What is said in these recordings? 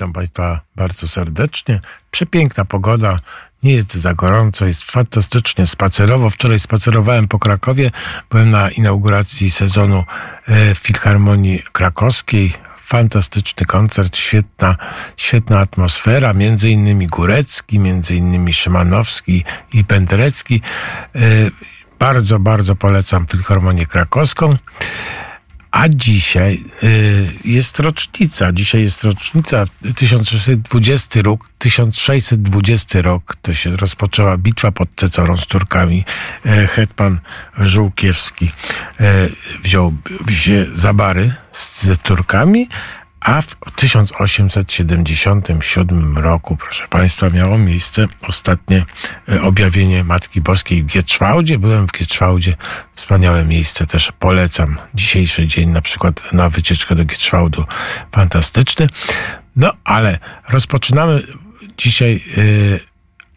witam Państwa bardzo serdecznie. Przepiękna pogoda, nie jest za gorąco, jest fantastycznie spacerowo. Wczoraj spacerowałem po Krakowie, byłem na inauguracji sezonu e, Filharmonii Krakowskiej. Fantastyczny koncert, świetna, świetna atmosfera, między innymi Górecki, między innymi Szymanowski i Penderecki. E, bardzo, bardzo polecam Filharmonię Krakowską. A dzisiaj y, jest rocznica. Dzisiaj jest rocznica 1620 rok. 1620 rok to się rozpoczęła bitwa pod Cecorą z Turkami. E, hetman Żółkiewski e, wziął Zabary z Turkami, a w 1877 roku, proszę Państwa, miało miejsce ostatnie e, objawienie Matki Boskiej w Gietrzwałdzie. Byłem w Gietrzwałdzie. Wspaniałe miejsce, też polecam. Dzisiejszy dzień na przykład na wycieczkę do Gietrzwałdu. Fantastyczny. No, ale rozpoczynamy dzisiaj yy,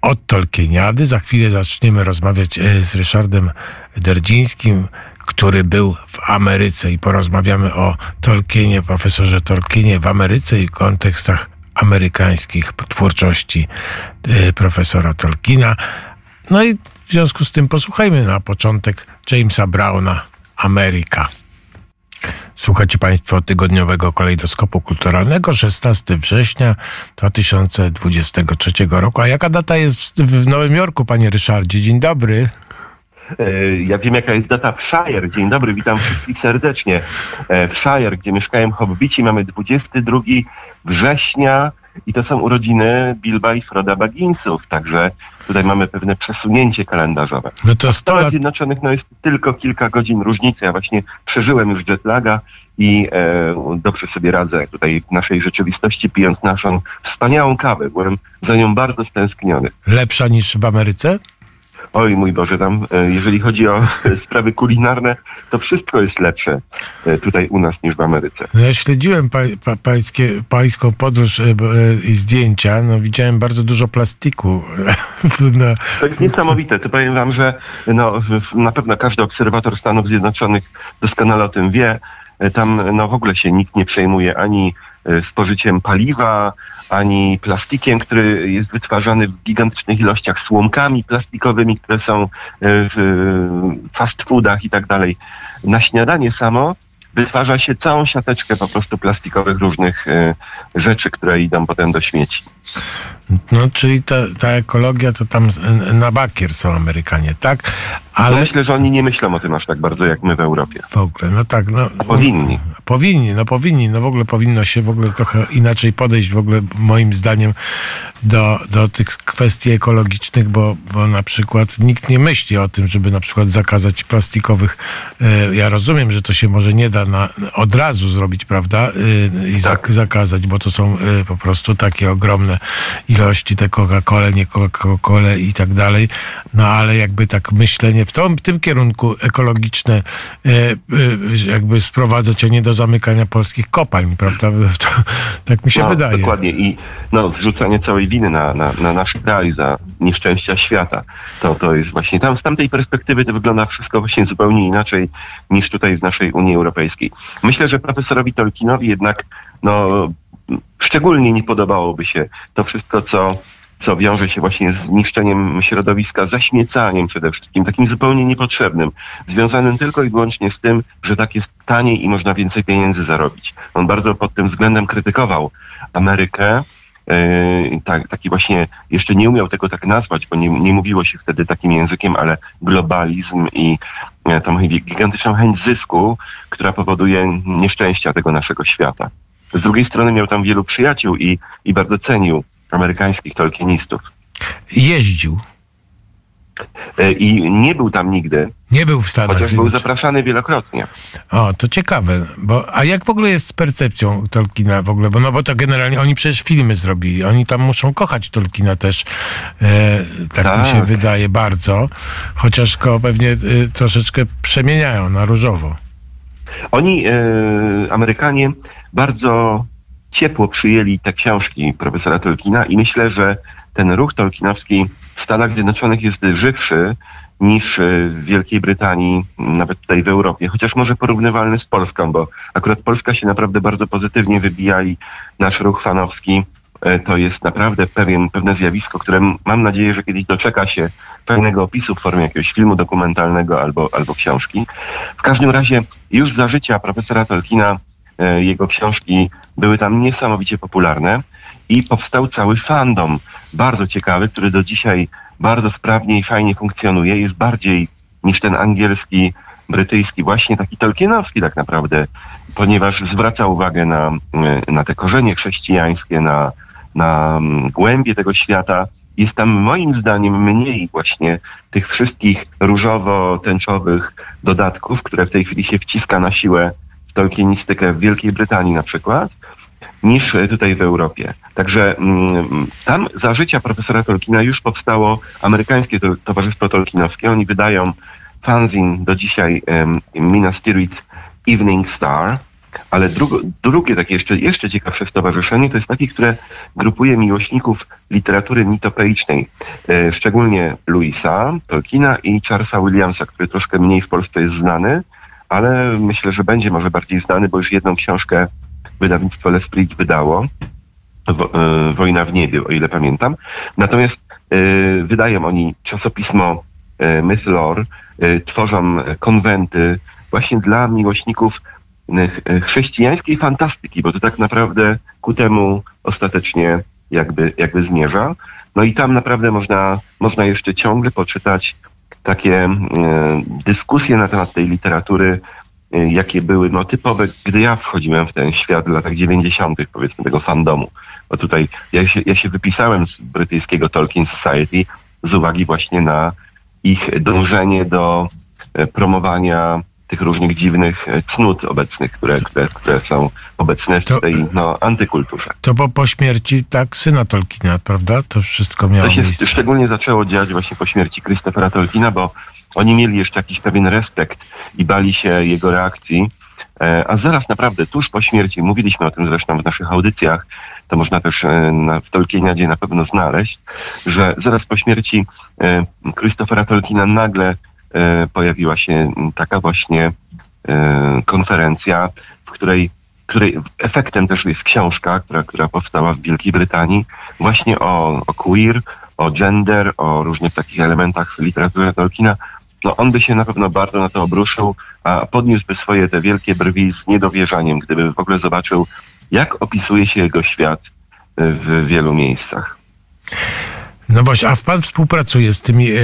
od Tolkieniady. Za chwilę zaczniemy rozmawiać yy, z Ryszardem Derdzińskim, który był w Ameryce i porozmawiamy o Tolkienie, profesorze Tolkienie w Ameryce i kontekstach amerykańskich twórczości y, profesora Tolkiena. No i w związku z tym posłuchajmy na początek Jamesa Browna Ameryka. Słuchacie Państwo tygodniowego kolejdoskopu kulturalnego 16 września 2023 roku. A jaka data jest w Nowym Jorku, panie Ryszardzie? Dzień dobry. E, ja wiem, jaka jest data w Shire. Dzień dobry, witam wszystkich serdecznie. E, w Shire, gdzie mieszkają hobbici, mamy 22 września i to są urodziny Bilba i Froda Bagginsów, także tutaj mamy pewne przesunięcie kalendarzowe. No to w Stanach Zjednoczonych no, jest tylko kilka godzin różnicy. Ja właśnie przeżyłem już jetlaga i e, dobrze sobie radzę tutaj w naszej rzeczywistości, pijąc naszą wspaniałą kawę. Byłem za nią bardzo stęskniony. Lepsza niż w Ameryce? Oj mój Boże, tam e, jeżeli chodzi o sprawy kulinarne, to wszystko jest lepsze e, tutaj u nas niż w Ameryce. No ja śledziłem pa, pa, pańskie, pańską podróż e, i zdjęcia, no widziałem bardzo dużo plastiku. No. To jest niesamowite. To powiem wam, że no, na pewno każdy obserwator Stanów Zjednoczonych doskonale o tym wie. Tam no, w ogóle się nikt nie przejmuje ani spożyciem paliwa, ani plastikiem, który jest wytwarzany w gigantycznych ilościach, słomkami plastikowymi, które są e, w fast foodach i tak dalej. Na śniadanie samo wytwarza się całą siateczkę po prostu plastikowych różnych e, rzeczy, które idą potem do śmieci. No, czyli ta, ta ekologia to tam na bakier są Amerykanie, tak? Ale... Myślę, że oni nie myślą o tym aż tak bardzo jak my w Europie. W ogóle, no tak. No, powinni. Powinni, no powinni. No w ogóle powinno się w ogóle trochę inaczej podejść w ogóle moim zdaniem do, do tych kwestii ekologicznych, bo, bo na przykład nikt nie myśli o tym, żeby na przykład zakazać plastikowych. E, ja rozumiem, że to się może nie da na, od razu zrobić, prawda? E, I tak. zakazać, bo to są e, po prostu takie ogromne ilości te Coca-Cola, nie Coca-Cola i tak dalej. No ale jakby tak myślenie w, tom, w tym kierunku ekologiczne e, e, jakby sprowadzać, a nie do zamykania polskich kopalń, prawda? To, tak mi się no, wydaje. Dokładnie i no, zrzucanie całej winy na, na, na nasz kraj za nieszczęścia świata. To, to jest właśnie tam z tamtej perspektywy to wygląda wszystko właśnie zupełnie inaczej niż tutaj w naszej Unii Europejskiej. Myślę, że profesorowi Tolkienowi jednak no, szczególnie nie podobałoby się to wszystko, co, co wiąże się właśnie z niszczeniem środowiska, zaśmiecaniem przede wszystkim, takim zupełnie niepotrzebnym, związanym tylko i wyłącznie z tym, że tak jest taniej i można więcej pieniędzy zarobić. On bardzo pod tym względem krytykował Amerykę. Yy, tak, taki właśnie, jeszcze nie umiał tego tak nazwać, bo nie, nie mówiło się wtedy takim językiem, ale globalizm i e, tą gigantyczną chęć zysku, która powoduje nieszczęścia tego naszego świata. Z drugiej strony miał tam wielu przyjaciół i, i bardzo cenił amerykańskich tolkienistów. Jeździł. E, I nie był tam nigdy. Nie był w Stanach Chociaż był zapraszany wielokrotnie. O, to ciekawe. Bo, a jak w ogóle jest z percepcją Tolkiena w ogóle? Bo, no bo to generalnie oni przecież filmy zrobili. Oni tam muszą kochać Tolkiena też. E, tak, tak, mi się tak. wydaje bardzo. Chociaż go pewnie e, troszeczkę przemieniają na różowo. Oni, e, Amerykanie, bardzo ciepło przyjęli te książki profesora Tolkiena i myślę, że ten ruch tolkienowski w Stanach Zjednoczonych jest żywszy niż w Wielkiej Brytanii, nawet tutaj w Europie, chociaż może porównywalny z Polską, bo akurat Polska się naprawdę bardzo pozytywnie wybija i nasz ruch fanowski E, to jest naprawdę pewien, pewne zjawisko, które mam nadzieję, że kiedyś doczeka się pewnego opisu w formie jakiegoś filmu dokumentalnego albo, albo książki. W każdym razie już za życia profesora Tolkiena e, jego książki były tam niesamowicie popularne i powstał cały fandom, bardzo ciekawy, który do dzisiaj bardzo sprawnie i fajnie funkcjonuje, jest bardziej niż ten angielski, brytyjski, właśnie taki tolkienowski tak naprawdę, ponieważ zwraca uwagę na, e, na te korzenie chrześcijańskie, na, na mm, głębie tego świata, jest tam moim zdaniem mniej właśnie tych wszystkich różowo-tęczowych dodatków, które w tej chwili się wciska na siłę tolkienistykę w Wielkiej Brytanii na przykład, niż tutaj w Europie. Także mm, tam za życia profesora Tolkiena już powstało amerykańskie Towarzystwo Tolkienowskie. Oni wydają fanzin do dzisiaj um, Minas Tirith Evening Star, ale drugo, drugie takie jeszcze, jeszcze ciekawsze stowarzyszenie to jest takie, które grupuje miłośników literatury mitopoicznej, e, szczególnie Louisa Tolkiena i Charlesa Williamsa, który troszkę mniej w Polsce jest znany, ale myślę, że będzie może bardziej znany, bo już jedną książkę wydawnictwo L'Esprit wydało, wo, e, Wojna w niebie, o ile pamiętam. Natomiast e, wydają oni czasopismo e, Mythlore, e, tworzą konwenty właśnie dla miłośników E, chrześcijańskiej fantastyki, bo to tak naprawdę ku temu ostatecznie jakby, jakby zmierza. No i tam naprawdę można, można jeszcze ciągle poczytać takie e, dyskusje na temat tej literatury, e, jakie były no, typowe, gdy ja wchodziłem w ten świat w latach 90., powiedzmy, tego fandomu. Bo tutaj ja się, ja się wypisałem z brytyjskiego Tolkien Society z uwagi właśnie na ich dążenie do promowania tych różnych dziwnych e, cnót obecnych, które, które, które są obecne w to, tej no, antykulturze. To po, po śmierci tak syna Tolkiena, prawda? To wszystko miało To się miejsce. szczególnie zaczęło dziać właśnie po śmierci Christophera Tolkiena, bo oni mieli jeszcze jakiś pewien respekt i bali się jego reakcji. E, a zaraz naprawdę, tuż po śmierci, mówiliśmy o tym zresztą w naszych audycjach, to można też e, na, w Tolkieniadzie na pewno znaleźć, że zaraz po śmierci Christophera Tolkiena nagle pojawiła się taka właśnie e, konferencja, w której, której efektem też jest książka, która, która powstała w Wielkiej Brytanii, właśnie o, o queer, o gender, o różnych takich elementach literatury Tolkiena. No on by się na pewno bardzo na to obruszył, a podniósłby swoje te wielkie brwi z niedowierzaniem, gdyby w ogóle zobaczył, jak opisuje się jego świat w wielu miejscach. No właśnie, a pan współpracuje z tymi e,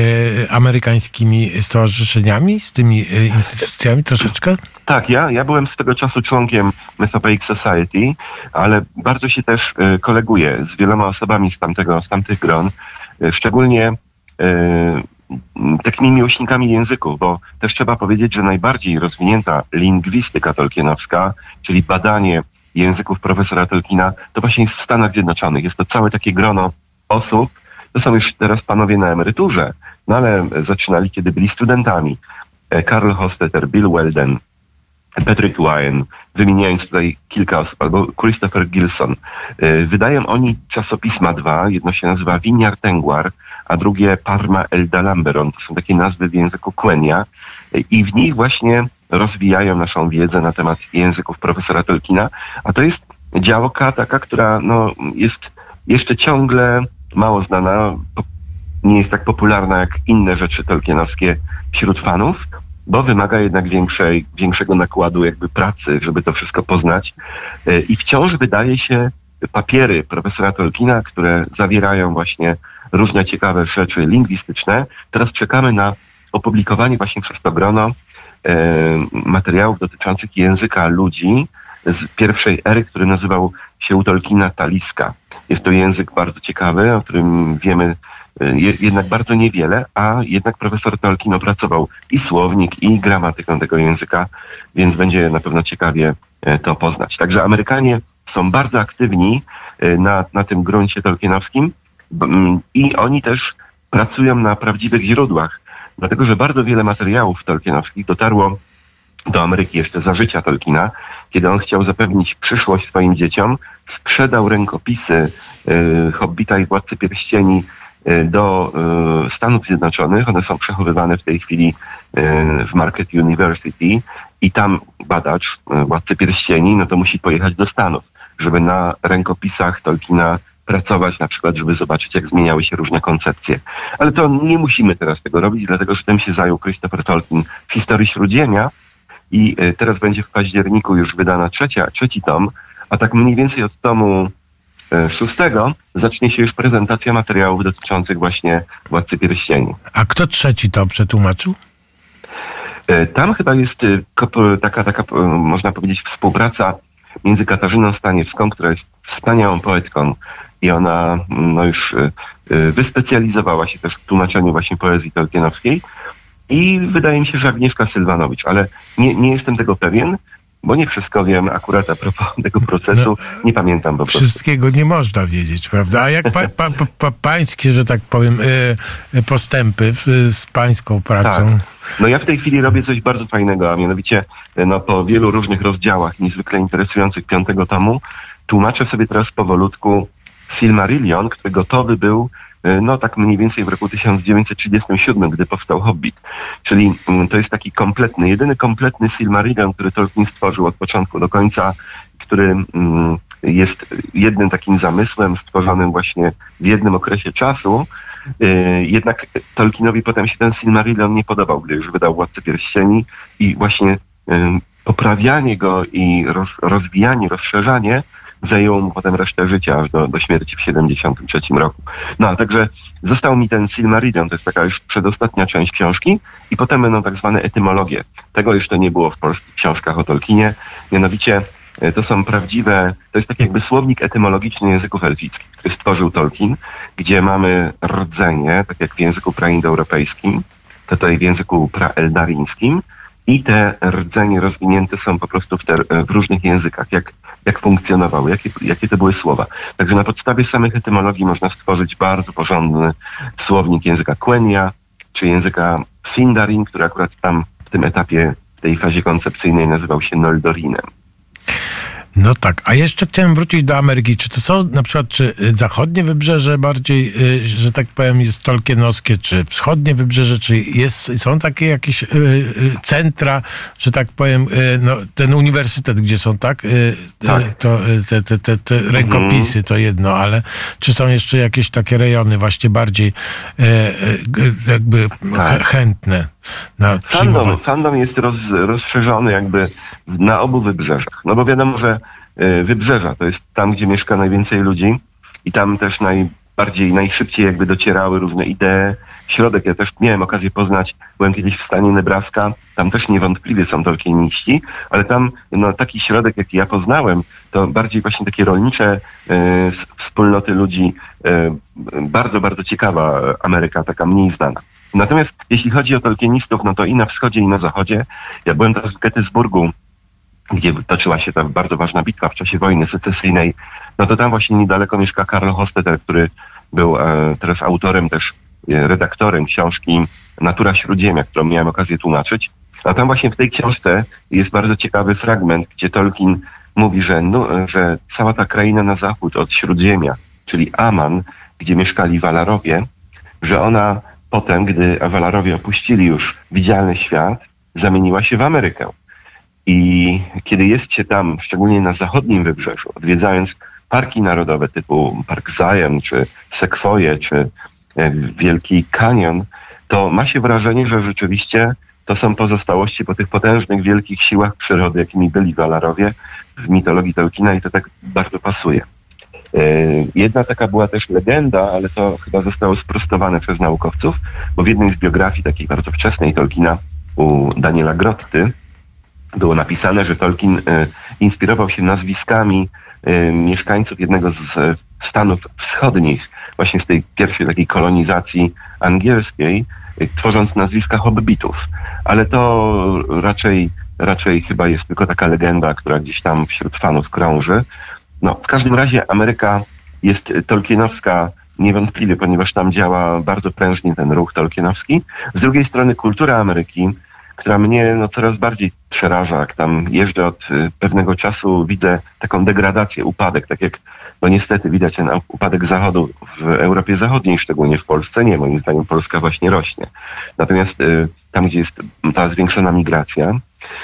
amerykańskimi stowarzyszeniami, z tymi e, instytucjami troszeczkę? Tak, ja, ja byłem swego czasu członkiem Mesopoic Society, ale bardzo się też e, koleguję z wieloma osobami z, tamtego, z tamtych gron, e, szczególnie e, takimi miłośnikami języków, bo też trzeba powiedzieć, że najbardziej rozwinięta lingwistyka tolkienowska, czyli badanie języków profesora Tolkiena, to właśnie jest w Stanach Zjednoczonych. Jest to całe takie grono osób, to są już teraz panowie na emeryturze, no ale zaczynali, kiedy byli studentami. E, Karl Hostetter, Bill Weldon, Patrick Wyan, wymieniając tutaj kilka osób, albo Christopher Gilson. E, wydają oni czasopisma dwa, jedno się nazywa Winiar Tengwar, a drugie Parma El Dalamberon. To są takie nazwy w języku Quenya e, i w nich właśnie rozwijają naszą wiedzę na temat języków profesora Tolkiena, a to jest działka taka, która no, jest jeszcze ciągle mało znana, nie jest tak popularna jak inne rzeczy tolkienowskie wśród fanów, bo wymaga jednak większej, większego nakładu jakby pracy, żeby to wszystko poznać. E, I wciąż wydaje się papiery profesora Tolkiena, które zawierają właśnie różne ciekawe rzeczy lingwistyczne. Teraz czekamy na opublikowanie właśnie przez to grono e, materiałów dotyczących języka ludzi z pierwszej ery, który nazywał się u Tolkiena Taliska. Jest to język bardzo ciekawy, o którym wiemy e, jednak bardzo niewiele, a jednak profesor Tolkien opracował i słownik, i gramatykę tego języka, więc będzie na pewno ciekawie e, to poznać. Także Amerykanie są bardzo aktywni e, na, na tym gruncie tolkienowskim i oni też pracują na prawdziwych źródłach, dlatego że bardzo wiele materiałów tolkienowskich dotarło do Ameryki jeszcze za życia Tolkiena, kiedy on chciał zapewnić przyszłość swoim dzieciom, sprzedał rękopisy y, Hobbita i Władcy Pierścieni do Stanów Zjednoczonych. One są przechowywane w tej chwili w Market University i tam badacz, władcy pierścieni, no to musi pojechać do Stanów, żeby na rękopisach Tolkiena pracować na przykład, żeby zobaczyć, jak zmieniały się różne koncepcje. Ale to nie musimy teraz tego robić, dlatego że tym się zajął Christopher Tolkien w historii Śródziemia i e, teraz będzie w październiku już wydana trzecia, trzeci tom, a tak mniej więcej od tomu e, szóstego zacznie się już prezentacja materiałów dotyczących właśnie Władcy Pierścieni. A kto trzeci tom przetłumaczył? E, tam chyba jest taka, taka, można powiedzieć, współpraca między Katarzyną Staniewską, która jest wspaniałą poetką i ona no już wyspecjalizowała się też w tłumaczeniu właśnie poezji tolkienowskiej i wydaje mi się, że Agnieszka Sylwanowicz, ale nie, nie jestem tego pewien, bo nie wszystko wiem akurat a propos tego procesu, no, nie pamiętam po prostu. Wszystkiego nie można wiedzieć, prawda? A jak pa, pa, pa, pańskie, że tak powiem, y, postępy z pańską pracą? Tak. No ja w tej chwili robię coś bardzo fajnego, a mianowicie no, po wielu różnych rozdziałach niezwykle interesujących piątego tomu tłumaczę sobie teraz powolutku Silmarillion, który gotowy był no tak mniej więcej w roku 1937, gdy powstał Hobbit. Czyli mm, to jest taki kompletny, jedyny kompletny Silmarillion, który Tolkien stworzył od początku do końca, który mm, jest jednym takim zamysłem stworzonym właśnie w jednym okresie czasu. E, jednak Tolkienowi potem się ten Silmarillion nie podobał, gdy już wydał Władcę Pierścieni i właśnie poprawianie go i roz, rozwijanie, rozszerzanie zajęło mu potem resztę życia, aż do, do śmierci w 73 roku. No a także został mi ten Silmarillion, to jest taka już przedostatnia część książki i potem będą tak zwane etymologie. Tego jeszcze nie było w polskich książkach o Tolkienie, mianowicie e, to są prawdziwe, to jest tak jakby słownik etymologiczny języków elfickich, który stworzył Tolkien, gdzie mamy rdzenie, tak jak w języku praindoeuropejskim, tutaj w języku praeldarińskim i te rdzenie rozwinięte są po prostu w, te, w różnych językach, jak jak funkcjonowały, jakie, jakie to były słowa. Także na podstawie samych etymologii można stworzyć bardzo porządny słownik języka Quenya, czy języka Sindarin, który akurat tam w tym etapie, w tej fazie koncepcyjnej nazywał się Noldorinem. No tak, a jeszcze chciałem wrócić do Ameryki. Czy to są na przykład, czy y, zachodnie wybrzeże bardziej, y, że tak powiem, jest tolkienowskie, czy wschodnie wybrzeże, czy jest, są takie jakieś y, centra, że tak powiem, no, ten uniwersytet, gdzie są, tak? tak. To, te, te, te, te rękopisy to jedno, ale czy są jeszcze jakieś takie rejony właśnie bardziej jakby tak. chętne? Na fandom, fandom jest roz, rozszerzony jakby na obu wybrzeżach. No bo wiadomo, że y, wybrzeża to jest tam, gdzie mieszka najwięcej ludzi i tam też najbardziej, najszybciej jakby docierały różne idee. Środek, ja też miałem okazję poznać, byłem kiedyś w stanie Nebraska, tam też niewątpliwie są tolkieniści, ale tam no, taki środek, jaki ja poznałem, to bardziej właśnie takie rolnicze y, wspólnoty ludzi, y, bardzo, bardzo ciekawa Ameryka, taka mniej znana. Natomiast jeśli chodzi o tolkienistów, no to i na wschodzie, i na zachodzie. Ja byłem teraz w Gettysburgu, gdzie toczyła się ta bardzo ważna bitwa w czasie wojny secesyjnej. No to tam właśnie niedaleko mieszka Karl Hostetter, który był e, teraz autorem też, e, redaktorem książki Natura Śródziemia, którą miałem okazję tłumaczyć. A tam właśnie w tej książce jest bardzo ciekawy fragment, gdzie Tolkien mówi, że, no, że cała ta kraina na zachód od Śródziemia, czyli Aman, gdzie mieszkali Walarowie, że ona potem, gdy Awalarowie opuścili już widzialny świat, zamieniła się w Amerykę. I kiedy jest się tam, szczególnie na zachodnim wybrzeżu, odwiedzając parki narodowe typu Park Zion, czy Sequoia, czy e, Wielki Canyon, to ma się wrażenie, że rzeczywiście to są pozostałości po tych potężnych, wielkich siłach przyrody, jakimi byli Walarowie w mitologii Tolkiena i to tak bardzo pasuje. E, jedna taka była też legenda, ale to chyba zostało sprostowane przez naukowców, bo w jednej z biografii takiej bardzo wczesnej Tolkiena u Daniela Grotty było napisane, że Tolkien e, inspirował się nazwiskami e, mieszkańców jednego z Stanów Wschodnich, właśnie z tej pierwszej takiej kolonizacji angielskiej, tworząc nazwiska hobbitów. Ale to raczej, raczej chyba jest tylko taka legenda, która gdzieś tam wśród fanów krąży. No, w każdym razie Ameryka jest tolkienowska niewątpliwie, ponieważ tam działa bardzo prężnie ten ruch tolkienowski. Z drugiej strony kultura Ameryki, która mnie no, coraz bardziej przeraża. Jak tam jeżdżę od pewnego czasu, widzę taką degradację, upadek, tak jak no niestety widać ten upadek Zachodu w Europie Zachodniej, szczególnie w Polsce nie. Moim zdaniem Polska właśnie rośnie. Natomiast tam, gdzie jest ta zwiększona migracja,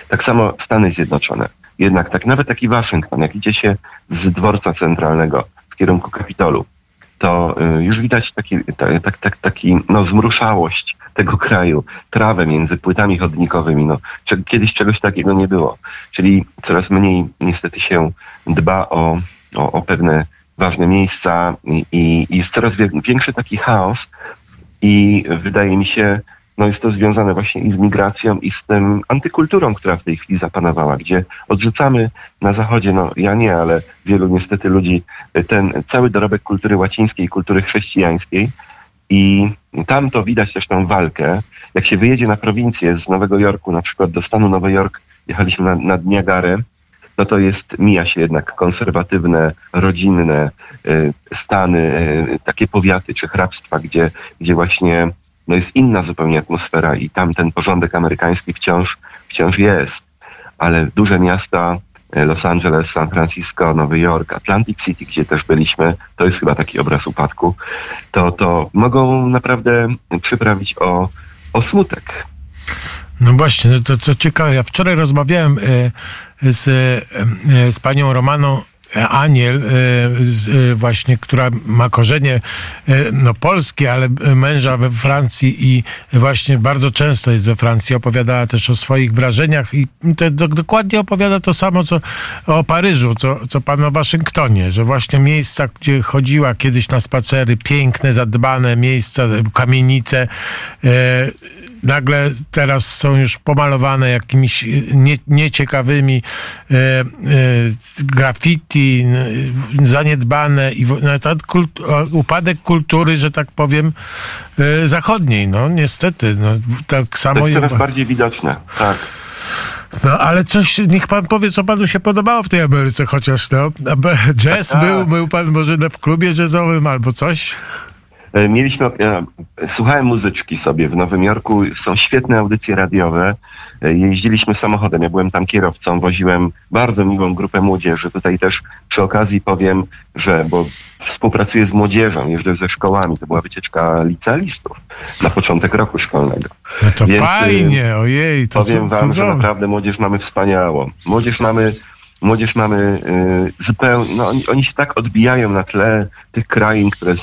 tak samo Stany Zjednoczone. Jednak tak nawet taki Waszyngton, jak idzie się z dworca centralnego w kierunku Kapitolu, to y, już widać taki, tak, tak, taki no, zmruszałość tego kraju, trawę między płytami chodnikowymi. No, kiedyś czegoś takiego nie było. Czyli coraz mniej niestety się dba o, o, o pewne ważne miejsca i, i jest coraz większy taki chaos i wydaje mi się, no jest to związane właśnie i z migracją, i z tym antykulturą, która w tej chwili zapanowała, gdzie odrzucamy na Zachodzie, no ja nie, ale wielu niestety ludzi, ten cały dorobek kultury łacińskiej, kultury chrześcijańskiej. I tam to widać też tą walkę. Jak się wyjedzie na prowincję z Nowego Jorku, na przykład do stanu Nowy Jork, jechaliśmy na, nad Niagarę, no to jest, mija się jednak konserwatywne, rodzinne y, stany, y, takie powiaty czy hrabstwa, gdzie, gdzie właśnie no jest inna zupełnie atmosfera i tam ten porządek amerykański wciąż, wciąż jest. Ale duże miasta, e, Los Angeles, San Francisco, Nowy Jork, Atlantic City, gdzie też byliśmy, to jest chyba taki obraz upadku, to, to mogą naprawdę przyprawić o, o smutek. No właśnie, no to, to ciekawe. Ja wczoraj rozmawiałem e, z, e, z panią Romaną Aniel, e, e, właśnie, która ma korzenie e, no, polskie, ale męża we Francji i właśnie bardzo często jest we Francji. Opowiadała też o swoich wrażeniach i do, dokładnie opowiada to samo, co o Paryżu, co, co pan o Waszyngtonie, że właśnie miejsca, gdzie chodziła kiedyś na spacery, piękne, zadbane miejsca, kamienice, nagle teraz są już pomalowane jakimiś nie, nieciekawymi e, e, graffiti, zaniedbane i no, kult, upadek kultury, że tak powiem, e, zachodniej. No niestety, no, tak samo... To jest coraz bardziej widoczne, tak. No ale coś, niech pan powie, co panu się podobało w tej Ameryce, chociaż no, jazz tak, był, był pan może w klubie jazzowym albo coś? E, mieliśmy, e, słuchałem muzyczki sobie w Nowym Jorku, są świetne audycje radiowe. E, jeździliśmy samochodem, ja byłem tam kierowcą, woziłem bardzo miłą grupę młodzieży. Tutaj też przy okazji powiem, że, bo współpracuję z młodzieżą, jeżdżę ze szkołami, to była wycieczka licealistów na początek roku szkolnego. No to Więc, fajnie, ojej, to Powiem wam, że naprawdę młodzież mamy wspaniałą. Młodzież mamy młodzież mamy y, zupełnie, no oni, oni, się tak odbijają na tle tych krain, które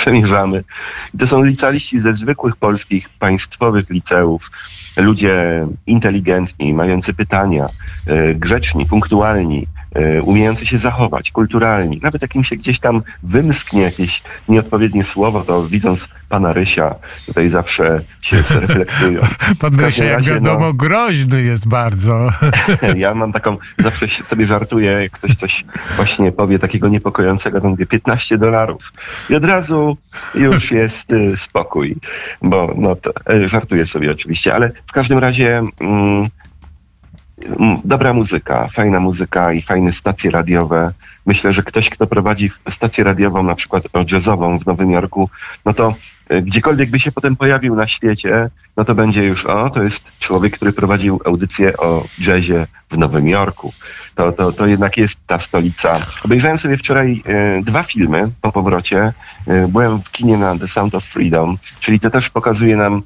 przemierzamy. I to są licealiści ze zwykłych polskich państwowych liceów, ludzie inteligentni, mający pytania, e, grzeczni, punktualni, umiejący się zachować, kulturalni. Nawet jak im się gdzieś tam wymsknie jakieś nieodpowiednie słowo, to widząc pana Rysia, tutaj zawsze się reflektują. Pan Rysia, jak no, wiadomo, no, groźny jest bardzo. ja mam taką, zawsze sobie żartuję, jak ktoś coś właśnie powie takiego niepokojącego, to mówię 15 dolarów. I od razu już jest y, spokój, bo no to, y, żartuję sobie oczywiście, ale w każdym razie... Mm, dobra muzyka, fajna muzyka i fajne stacje radiowe. Myślę, że ktoś, kto prowadzi stację radiową, na przykład jazzową w Nowym Jorku, no to e, gdziekolwiek by się potem pojawił na świecie, no to będzie już, o, to jest człowiek, który prowadził audycję o jazzie w Nowym Jorku. To, to, to jednak jest ta stolica. Obejrzałem sobie wczoraj e, dwa filmy po powrocie. E, byłem w kinie na The Sound of Freedom, czyli to też pokazuje nam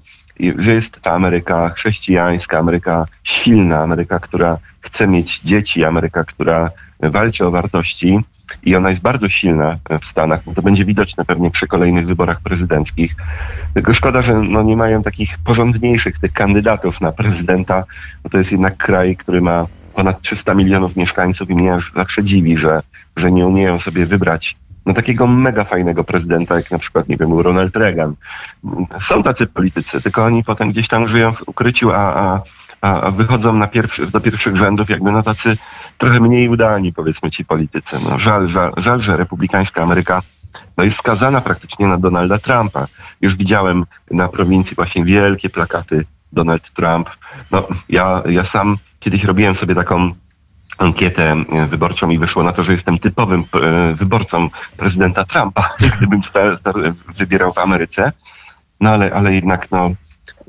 że jest ta Ameryka chrześcijańska, Ameryka silna, Ameryka, która chce mieć dzieci, Ameryka, która walczy o wartości i ona jest bardzo silna w Stanach. To będzie widoczne pewnie przy kolejnych wyborach prezydenckich. Tylko szkoda, że no nie mają takich porządniejszych tych kandydatów na prezydenta, bo to jest jednak kraj, który ma ponad 300 milionów mieszkańców i mnie zawsze dziwi, że, że nie umieją sobie wybrać no takiego mega fajnego prezydenta, jak na przykład, nie wiem, Ronald Reagan. Są tacy politycy, tylko oni potem gdzieś tam żyją w ukryciu, a, a, a wychodzą na pierwszy, do pierwszych rzędów jakby no tacy trochę mniej udani, powiedzmy ci politycy. No żal, żal, żal że republikańska Ameryka no jest skazana praktycznie na Donalda Trumpa. Już widziałem na prowincji właśnie wielkie plakaty Donald Trump. No ja, ja sam kiedyś robiłem sobie taką ankietę e, wyborczą i wyszło na to, że jestem typowym e, wyborcą prezydenta Trumpa, gdybym wybierał w Ameryce. No ale, ale jednak no,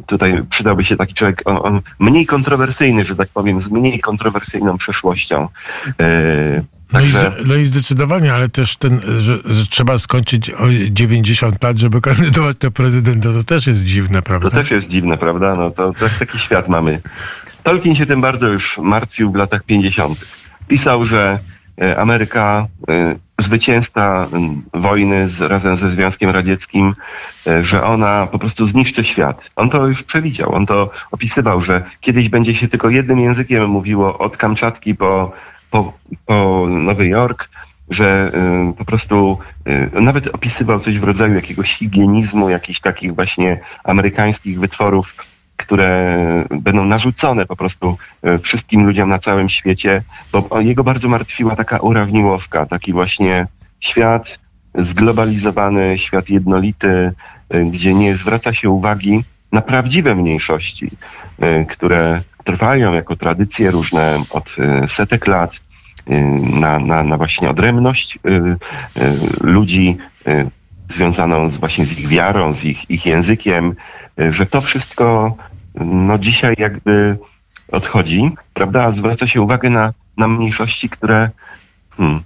tutaj przydałby się taki człowiek on, on mniej kontrowersyjny, że tak powiem, z mniej kontrowersyjną przeszłością. No i, no i zdecydowanie, ale też ten, że, że, trzeba skończyć o 90 lat, żeby kandydować na prezydenta, to też jest dziwne, prawda? To też jest dziwne, prawda? No to, to taki świat mamy. Tolkien się tym bardzo już martwił w latach 50. Pisał, że e, Ameryka, e, zwycięzca wojny z, razem ze Związkiem Radzieckim, e, że ona po prostu zniszczy świat. On to już przewidział, on to opisywał, że kiedyś będzie się tylko jednym językiem mówiło od Kamczatki po po, po Nowy Jork, że y, po prostu y, nawet opisywał coś w rodzaju jakiegoś higienizmu, jakichś takich właśnie amerykańskich wytworów, które będą narzucone po prostu y, wszystkim ludziom na całym świecie, bo jego bardzo martwiła taka urawniłowka, taki właśnie świat zglobalizowany, świat jednolity, gdzie nie zwraca się uwagi na prawdziwe mniejszości, które trwają jako tradycje różne od setek lat, Y, na, na, na właśnie odrębność y, y, ludzi związaną z właśnie z ich wiarą, z ich, ich językiem, że to wszystko no dzisiaj jakby odchodzi, prawda? Zwraca się uwagę na, na mniejszości, które hmm,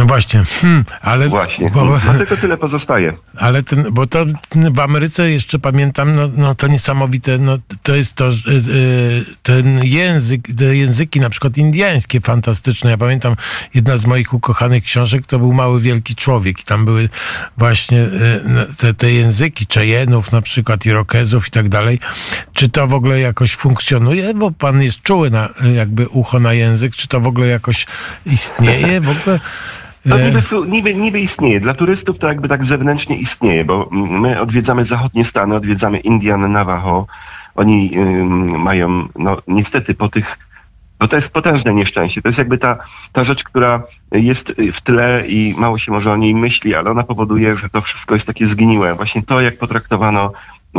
no właśnie, hmm, ale... Właśnie, bo, dlatego tyle pozostaje. Ale ten, bo to w Ameryce jeszcze pamiętam, no, no to niesamowite, no to jest to, yy, ten język, te języki na przykład indyjskie fantastyczne. Ja pamiętam, jedna z moich ukochanych książek to był Mały Wielki Człowiek i tam były właśnie yy, te, te języki Cheyenów na przykład, Irokezów i tak dalej. Czy to w ogóle jakoś funkcjonuje? Bo pan jest czuły na jakby ucho na język. Czy to w ogóle jakoś istnieje? W ogóle... To e. niby, niby, niby istnieje. Dla turystów to jakby tak zewnętrznie istnieje, bo my odwiedzamy zachodnie Stany, odwiedzamy Indian, Navajo. Oni mają, no niestety po tych, bo to jest potężne nieszczęście. To jest jakby ta, ta rzecz, która jest w tle i mało się może o niej myśli, ale ona powoduje, że to wszystko jest takie zgniłe. Właśnie to, jak potraktowano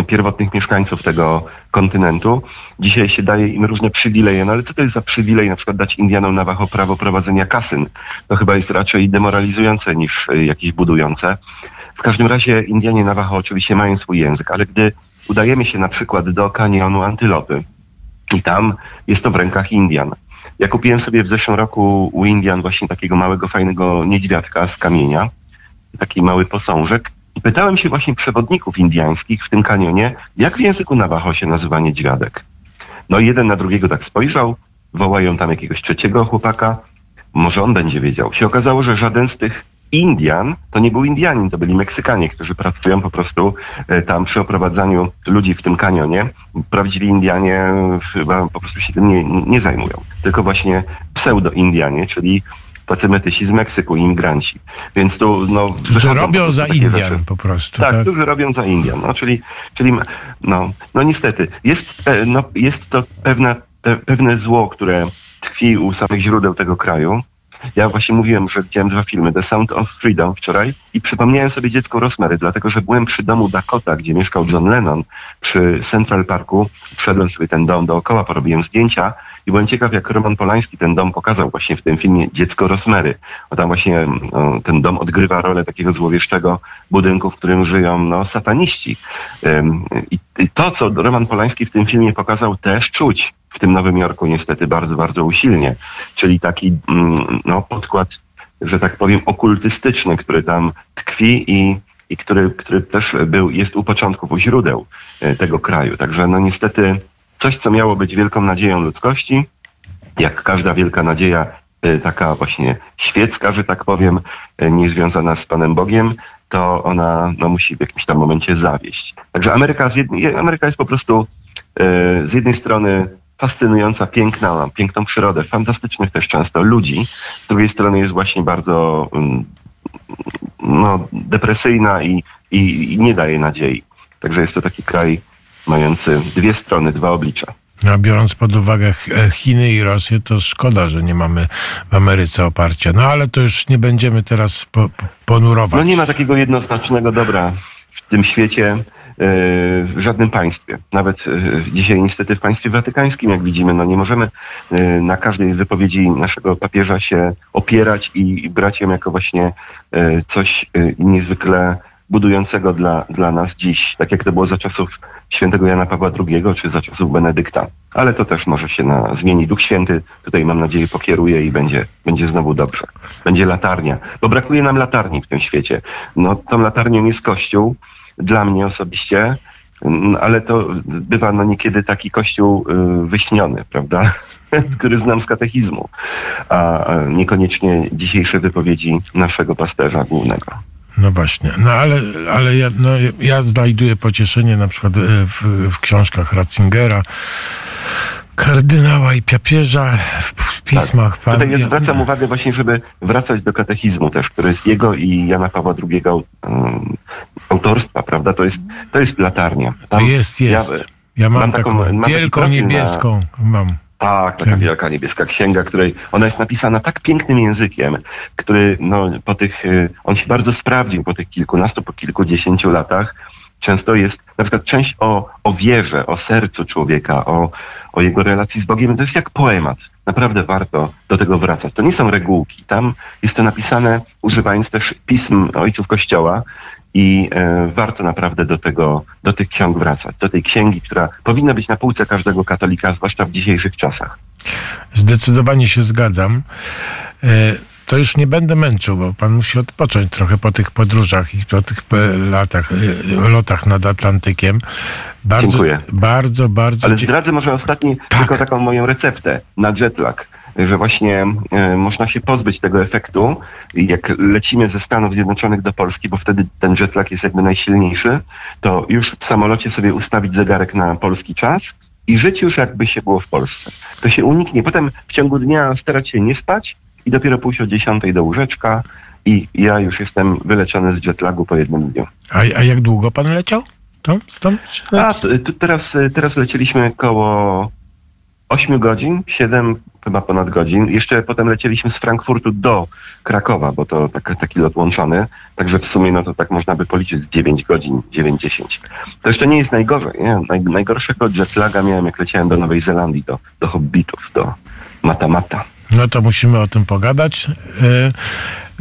pierwotnych mieszkańców tego kontynentu. Dzisiaj się daje im różne przywileje, no ale co to jest za przywilej na przykład dać Indianom Navajo prawo prowadzenia kasyn? To chyba jest raczej demoralizujące niż e, jakieś budujące. W każdym razie Indianie Navajo oczywiście mają swój język, ale gdy udajemy się na przykład do kanionu Antylopy i tam jest to w rękach Indian. Ja kupiłem sobie w zeszłym roku u Indian właśnie takiego małego, fajnego niedźwiadka z kamienia, taki mały posążek i pytałem się właśnie przewodników indiańskich w tym kanionie, jak w języku Navajo się nazywa niedźwiadek. No i jeden na drugiego tak spojrzał, wołają tam jakiegoś trzeciego chłopaka, może on będzie wiedział. Się okazało, że żaden z tych Indian to nie był Indianin, to byli Meksykanie, którzy pracują po prostu e, tam przy oprowadzaniu ludzi w tym kanionie. Prawdziwi Indianie chyba po prostu się tym nie, nie zajmują, tylko właśnie pseudo-Indianie, czyli tacy metysi z Meksyku, imigranci. Więc tu, no... Którzy robią za Indian rzeczy. po prostu. Tak, tak, którzy robią za Indian. No, czyli, czyli no, no niestety, jest, no, jest to pewne, pewne zło, które tkwi u samych źródeł tego kraju. Ja właśnie mówiłem, że widziałem dwa filmy, The Sound of Freedom wczoraj i przypomniałem sobie dziecko Rosemary, dlatego że byłem przy domu Dakota, gdzie mieszkał John Lennon, przy Central Parku. Wszedłem sobie ten dom dookoła, porobiłem zdjęcia i byłem ciekaw, jak Roman Polański ten dom pokazał właśnie w tym filmie Dziecko Rosmery. Bo tam właśnie ten dom odgrywa rolę takiego złowieszczego budynku, w którym żyją no, sataniści. I, I to, co Roman Polański w tym filmie pokazał, też czuć w tym Nowym Jorku niestety bardzo, bardzo usilnie. Czyli taki mm, no, podkład, że tak powiem, okultystyczny, który tam tkwi i i który, który też był, jest u początków, u źródeł e, tego kraju. Także no niestety Coś, co miało być wielką nadzieją ludzkości, jak każda wielka nadzieja, e, taka właśnie świecka, że tak powiem, e, nie związana z Panem Bogiem, to ona no, musi w jakimś tam momencie zawieść. Także Ameryka, jednej, Ameryka jest po prostu e, z jednej strony fascynująca, piękna, ma piękną przyrodę, fantastycznych też często ludzi, z drugiej strony jest właśnie bardzo mm, no, depresyjna i, i, i nie daje nadziei. Także jest to taki kraj mający dwie strony, dwa oblicza. A biorąc pod uwagę Chiny i Rosję, to szkoda, że nie mamy w Ameryce oparcia. No ale to już nie będziemy teraz po, po, ponurować. No nie ma takiego jednoznacznego dobra w tym świecie e, w żadnym państwie. Nawet e, dzisiaj niestety w państwie watykańskim, jak widzimy, no nie możemy e, na każdej wypowiedzi naszego papieża się opierać i brać ją jako właśnie coś niezwykle budującego dla, dla nas dziś, tak jak to było za czasów świętego Jana Pawła II czy za czasów Benedykta. Ale to też może się na, zmieni. Duch Święty tutaj mam nadzieję pokieruje i będzie, będzie znowu dobrze. Będzie latarnia, bo brakuje nam latarni w tym świecie. No tą latarnią jest Kościół, dla mnie osobiście, mm, ale to bywa no niekiedy taki kościół y, wyśniony, prawda? który znam z katechizmu, a niekoniecznie dzisiejsze wypowiedzi naszego pasterza głównego. No właśnie, no ale, ale ja, no, ja znajduję pocieszenie na przykład e, w, w książkach Ratzingera, kardynała i papieża w pismach. Tak. Pan... Tutaj zwracam uwagę właśnie, żeby wracać do katechizmu też, który jest jego i Jana Pawła II um, autorstwa, prawda? To jest, to jest latarnia. Tam to jest, jest. Ja, ja mam, mam taką, taką wielką niebieską. Na... Mam. Tak, taka wielka niebieska księga, której ona jest napisana tak pięknym językiem, który no, po tych, y, on się bardzo sprawdził po tych kilkunastu, po kilkudziesięciu latach. Często jest na przykład część o, o wierze, o sercu człowieka, o, o jego relacji z Bogiem. To jest jak poemat. Naprawdę warto do tego wracać. To nie są regułki. Tam jest to napisane używając też pism ojców Kościoła i e, warto naprawdę do tego, do tych ksiąg wracać, do tej księgi, która powinna być na półce każdego katolika, zwłaszcza w dzisiejszych czasach. Zdecydowanie się zgadzam. E, to już nie będę męczył, bo pan musi odpocząć trochę po tych podróżach i po tych e, latach, lotach nad Atlantykiem. Bardzo, Dziękuję. Bardzo, bardzo. Ale zdradzę może ostatni, tak. tylko taką moją receptę na jetlag że właśnie e, można się pozbyć tego efektu, jak lecimy ze Stanów Zjednoczonych do Polski, bo wtedy ten jetlag jest jakby najsilniejszy, to już w samolocie sobie ustawić zegarek na polski czas i żyć już jakby się było w Polsce. To się uniknie. Potem w ciągu dnia starać się nie spać i dopiero pójść o 10 do łóżeczka i ja już jestem wyleczony z jetlagu po jednym dniu. A, a jak długo pan leciał? To, stąd? A, teraz, teraz lecieliśmy koło 8 godzin, 7 chyba ponad godzin. Jeszcze potem lecieliśmy z Frankfurtu do Krakowa, bo to tak, taki lot łączony. Także w sumie no to tak można by policzyć 9 godzin, 9-10. To jeszcze nie jest najgorzej. Nie? Naj, najgorszego jetlaga miałem jak leciałem do Nowej Zelandii, do, do Hobbitów, do Matamata. No to musimy o tym pogadać. Yy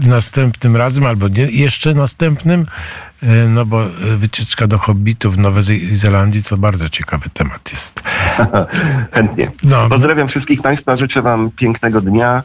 następnym razem, albo nie, jeszcze następnym, no bo wycieczka do hobbitów w Nowej Zelandii to bardzo ciekawy temat jest. Chętnie. No, Pozdrawiam no. wszystkich Państwa, życzę Wam pięknego dnia.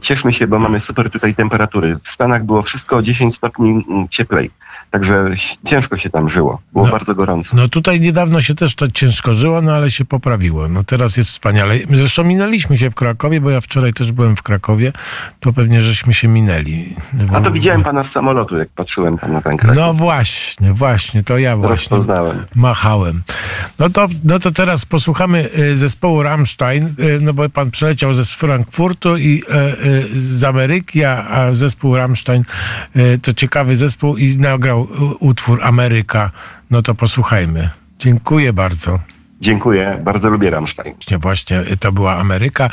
Cieszmy się, bo mamy super tutaj temperatury. W Stanach było wszystko o 10 stopni cieplej. Także ciężko się tam żyło. Było no, bardzo gorąco. No tutaj niedawno się też to ciężko żyło, no ale się poprawiło. No teraz jest wspaniale. Zresztą minęliśmy się w Krakowie, bo ja wczoraj też byłem w Krakowie. To pewnie żeśmy się minęli. W... A to widziałem pana z samolotu, jak patrzyłem tam na ten Kraków. No właśnie, właśnie. To ja właśnie machałem. No to, no to teraz posłuchamy y, zespołu Rammstein, y, no bo pan przyleciał ze Frankfurtu i y, z Ameryki, a zespół Rammstein to ciekawy zespół i nagrał utwór Ameryka, no to posłuchajmy. Dziękuję bardzo. Dziękuję, bardzo lubię Rammstein. Właśnie, to była Ameryka.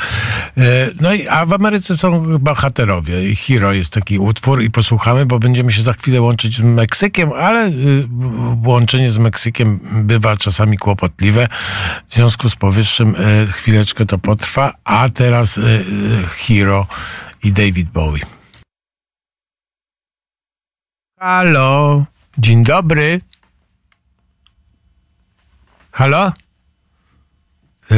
E, no i, a w Ameryce są bohaterowie. Hero jest taki utwór i posłuchamy, bo będziemy się za chwilę łączyć z Meksykiem, ale y, łączenie z Meksykiem bywa czasami kłopotliwe. W związku z powyższym e, chwileczkę to potrwa, a teraz e, Hero i David Bowie. Halo, dzień dobry. Halo? E,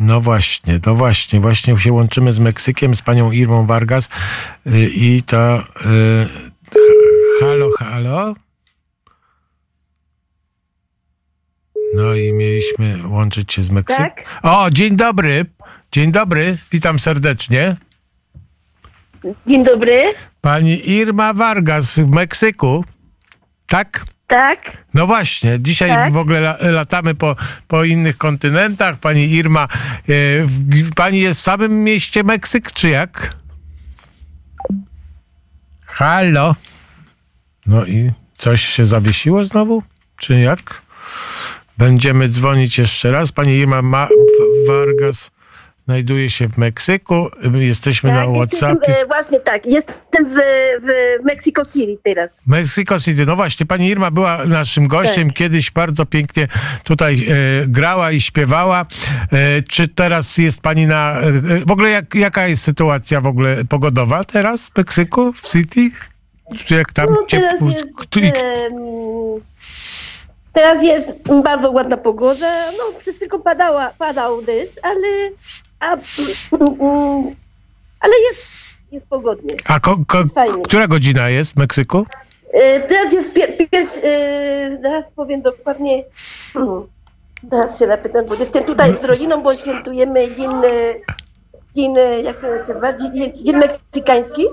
no właśnie, no właśnie, właśnie się łączymy z Meksykiem, z panią Irmą Vargas e, i to... E, halo, halo? No i mieliśmy łączyć się z Meksykiem. Tak? O, dzień dobry. Dzień dobry, witam serdecznie. Dzień dobry. Pani Irma Vargas w Meksyku, tak? Tak. No właśnie, dzisiaj tak. w ogóle latamy po, po innych kontynentach. Pani Irma, e, w, pani jest w samym mieście Meksyk, czy jak? Halo? No i coś się zawiesiło znowu? Czy jak? Będziemy dzwonić jeszcze raz. Pani Irma Ma Vargas znajduje się w Meksyku. Jesteśmy tak, na WhatsAppie. Jestem, właśnie tak, jestem w, w Mexico City teraz. Mexico City, no właśnie, pani Irma była naszym gościem, tak. kiedyś bardzo pięknie tutaj e, grała i śpiewała. E, czy teraz jest pani na... E, w ogóle jak, jaka jest sytuacja w ogóle pogodowa teraz w Meksyku, w City? Jak tam No teraz ciepło- teraz jest bardzo ładna pogoda. No przez chwilkę padała, padał deszcz, ale, a, ale jest, jest pogodnie. A ko, ko, która godzina jest w Meksyku? E, Teraz jest pier, pierwszy, e, zaraz powiem dokładnie, hmm, teraz się zapytam, bo jestem tutaj z rodziną, bo świętujemy dzień, e, dzień jak się nazywa, dzień, dzień meksykański.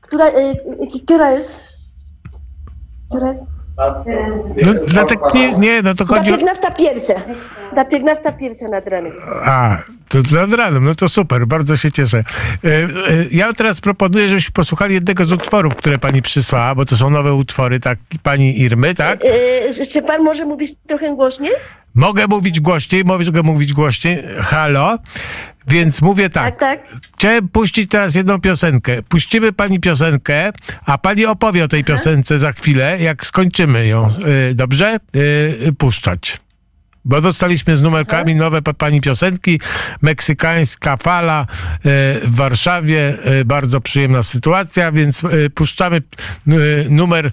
Która, która jest? Która jest? No, dlatego nie, nie, no to Ta chodzi o... 15 pierwsza. Ta 15 pierwsza nad ranem. A, to nad ranem, no to super, bardzo się cieszę. E, e, Ja teraz proponuję, żebyśmy posłuchali jednego z utworów, które pani przysłała, bo to są nowe utwory, tak, pani Irmy, tak? E, Szczepan, może mówisz trochę głośniej? Mogę mówić głośniej, mogę mówić głośniej. Halo? Więc mówię tak. Tak, tak. Chciałem puścić teraz jedną piosenkę. Puścimy pani piosenkę, a pani opowie o tej piosence za chwilę, jak skończymy ją. Y, Dobrze? Y, Puszczać. Bo dostaliśmy z numerkami nowe pa- pani piosenki. Meksykańska fala y, w Warszawie. Bardzo przyjemna sytuacja, więc puszczamy numer.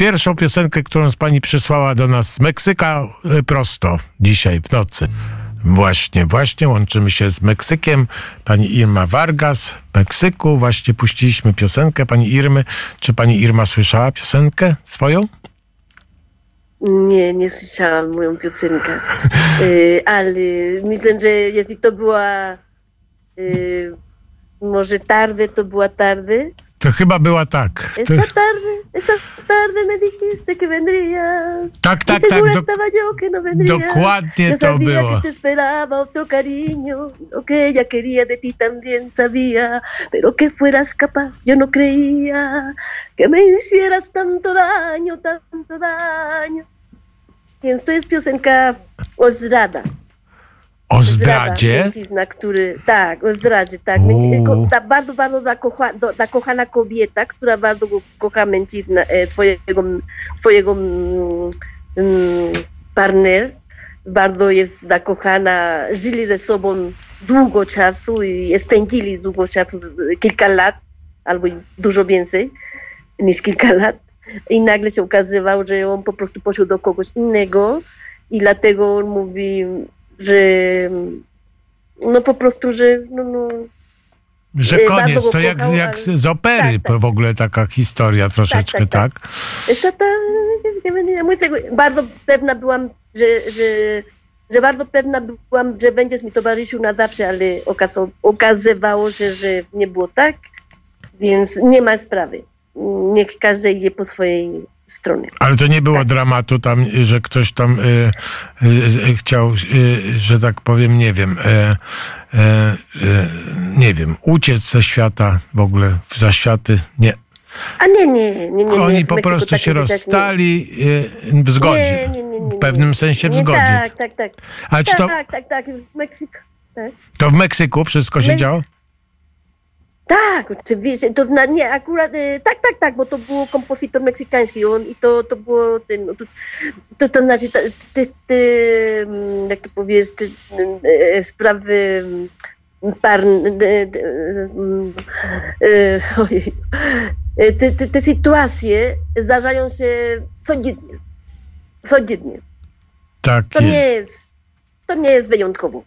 Pierwszą piosenkę, którą z pani przysłała do nas z Meksyka y, prosto dzisiaj w nocy. Właśnie, właśnie łączymy się z Meksykiem. Pani Irma Vargas w Meksyku. Właśnie puściliśmy piosenkę pani Irmy. Czy pani Irma słyszała piosenkę swoją? Nie, nie słyszałam moją piosenkę. E, ale myślę, że jeśli to była e, może tarde, to była tarde. To chyba była tak. To, Esta tarde, esta tarde me dijiste que vendrías. tak, tak, tak. Do, estaba yo que no vendrías. dokładnie Yo to sabía było. que te esperaba otro cariño, lo que ella quería de ti también sabía, pero que fueras capaz, yo no creía que me hicieras tanto daño, tanto daño. Więc to jest piosenka o zdrada. O zdradzie. mężczyzna, który, tak, o zdradzie, tak. Mężczyzna, ta bardzo, bardzo zakocha, do, zakochana kobieta, która bardzo go kocha mężczyznę, e, twojego, twojego mm, mm, partner, bardzo jest zakochana, żyli ze sobą długo czasu i spędzili długo czasu, kilka lat, albo dużo więcej niż kilka lat. I nagle się okazywało, że on po prostu poszedł do kogoś innego i dlatego on mówi, że no po prostu, że no, no, Że y, koniec, to jak, jak z opery Tak, tak. w ogóle taka historia troszeczkę, tak, tak? tak. Esta ta- muy segura- bardzo pewna byłam, że, że, że bardzo pewna byłam, że będziesz mi towarzyszył na zawsze, ale okazywało się, że nie było tak, więc nie ma sprawy. Niech każdy idzie po swojej stronie. Ale to nie było Tak. dramatu tam, że ktoś tam y, y, y, chciał, y, że tak powiem, nie wiem, nie wiem, uciec ze świata w ogóle, za światy. Nie. A nie, nie, nie, nie. nie. Oni po prostu takie się nie- rozstali y, w zgodzie. Nie, nie, nie, nie, W pewnym nie. sensie w Nie, zgodzie. Tak, tak, tak. Ale czy to, Tak, tak, tak. W Meksyku. Tak. to w Meksyku wszystko się My- działo? Tak, oczywiście. To zna, nie, akurat, e, tak, tak, tak, bo to był kompozytor meksykański on, i to, to było ten, no, to, to, to znaczy te, te, te, jak to powiesz, te e, sprawy mm, par, de, de, e, ojej, te, te, te sytuacje zdarzają się codziennie. Codziennie. Tak. To nie jest, to nie jest wyjątkowo.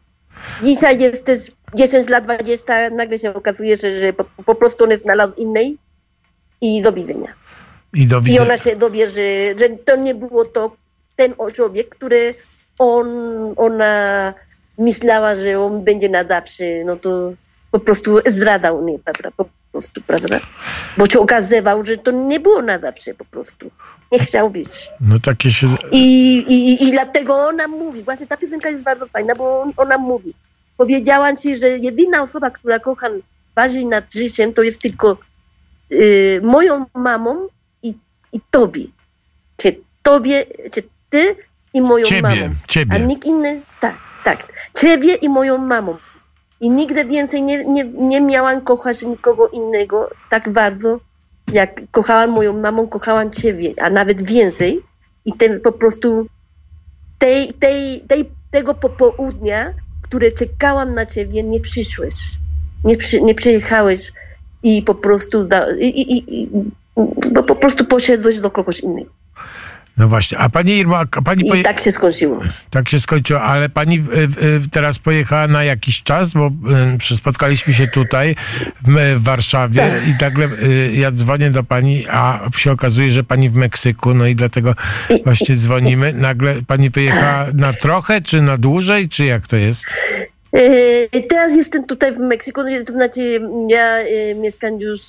Dzisiaj jest też 10 lat, 20, nagle się okazuje, że, że po, po prostu on znalazł innej i do widzenia. I do I widzenia. ona się dowie, że, że to nie było to ten człowiek, który on, ona myślała, że on będzie na zawsze, no to po prostu zdradał mnie, prawda, po prostu, prawda? Bo się okazywał, że to nie było na zawsze po prostu. Nie chciał być. No takie się... I, i, I dlatego ona mówi, właśnie ta piosenka jest bardzo fajna, bo on, ona mówi. Powiedziałam ci, że jedyna osoba, która kocha bardziej nad życiem, to jest tylko y, moją mamą i, i tobie. Czy tobie, czy ty i moją Ciebie, mamą. A ciebie. nikt inny, tak, tak. Ciebie i moją mamą. I nigdy więcej nie, nie, nie miałam kochać nikogo innego tak bardzo, jak kochałam moją mamą, kochałam ciebie, a nawet więcej. I ten po prostu tej, tej, tej, tego popołudnia, które czekałam na ciebie, nie przyszłeś. Nie, przy, nie przyjechałeś. i po prostu, da, i, i, i, po prostu poszedłeś do kogoś innego. No właśnie, a pani Irma, pani I poje... tak się skończyło. tak się skończyło, ale pani y, y, teraz pojechała na jakiś czas, bo y, spotkaliśmy się tutaj w, Warszawie Tak. i nagle y, ja dzwonię do pani, a się okazuje, że pani w Meksyku, no i dlatego I- właśnie dzwonimy. Nagle pani wyjechała na trochę, czy na dłużej, czy jak to jest? E, Teraz jestem tutaj w Meksyku, to znaczy ja e, mieszkam już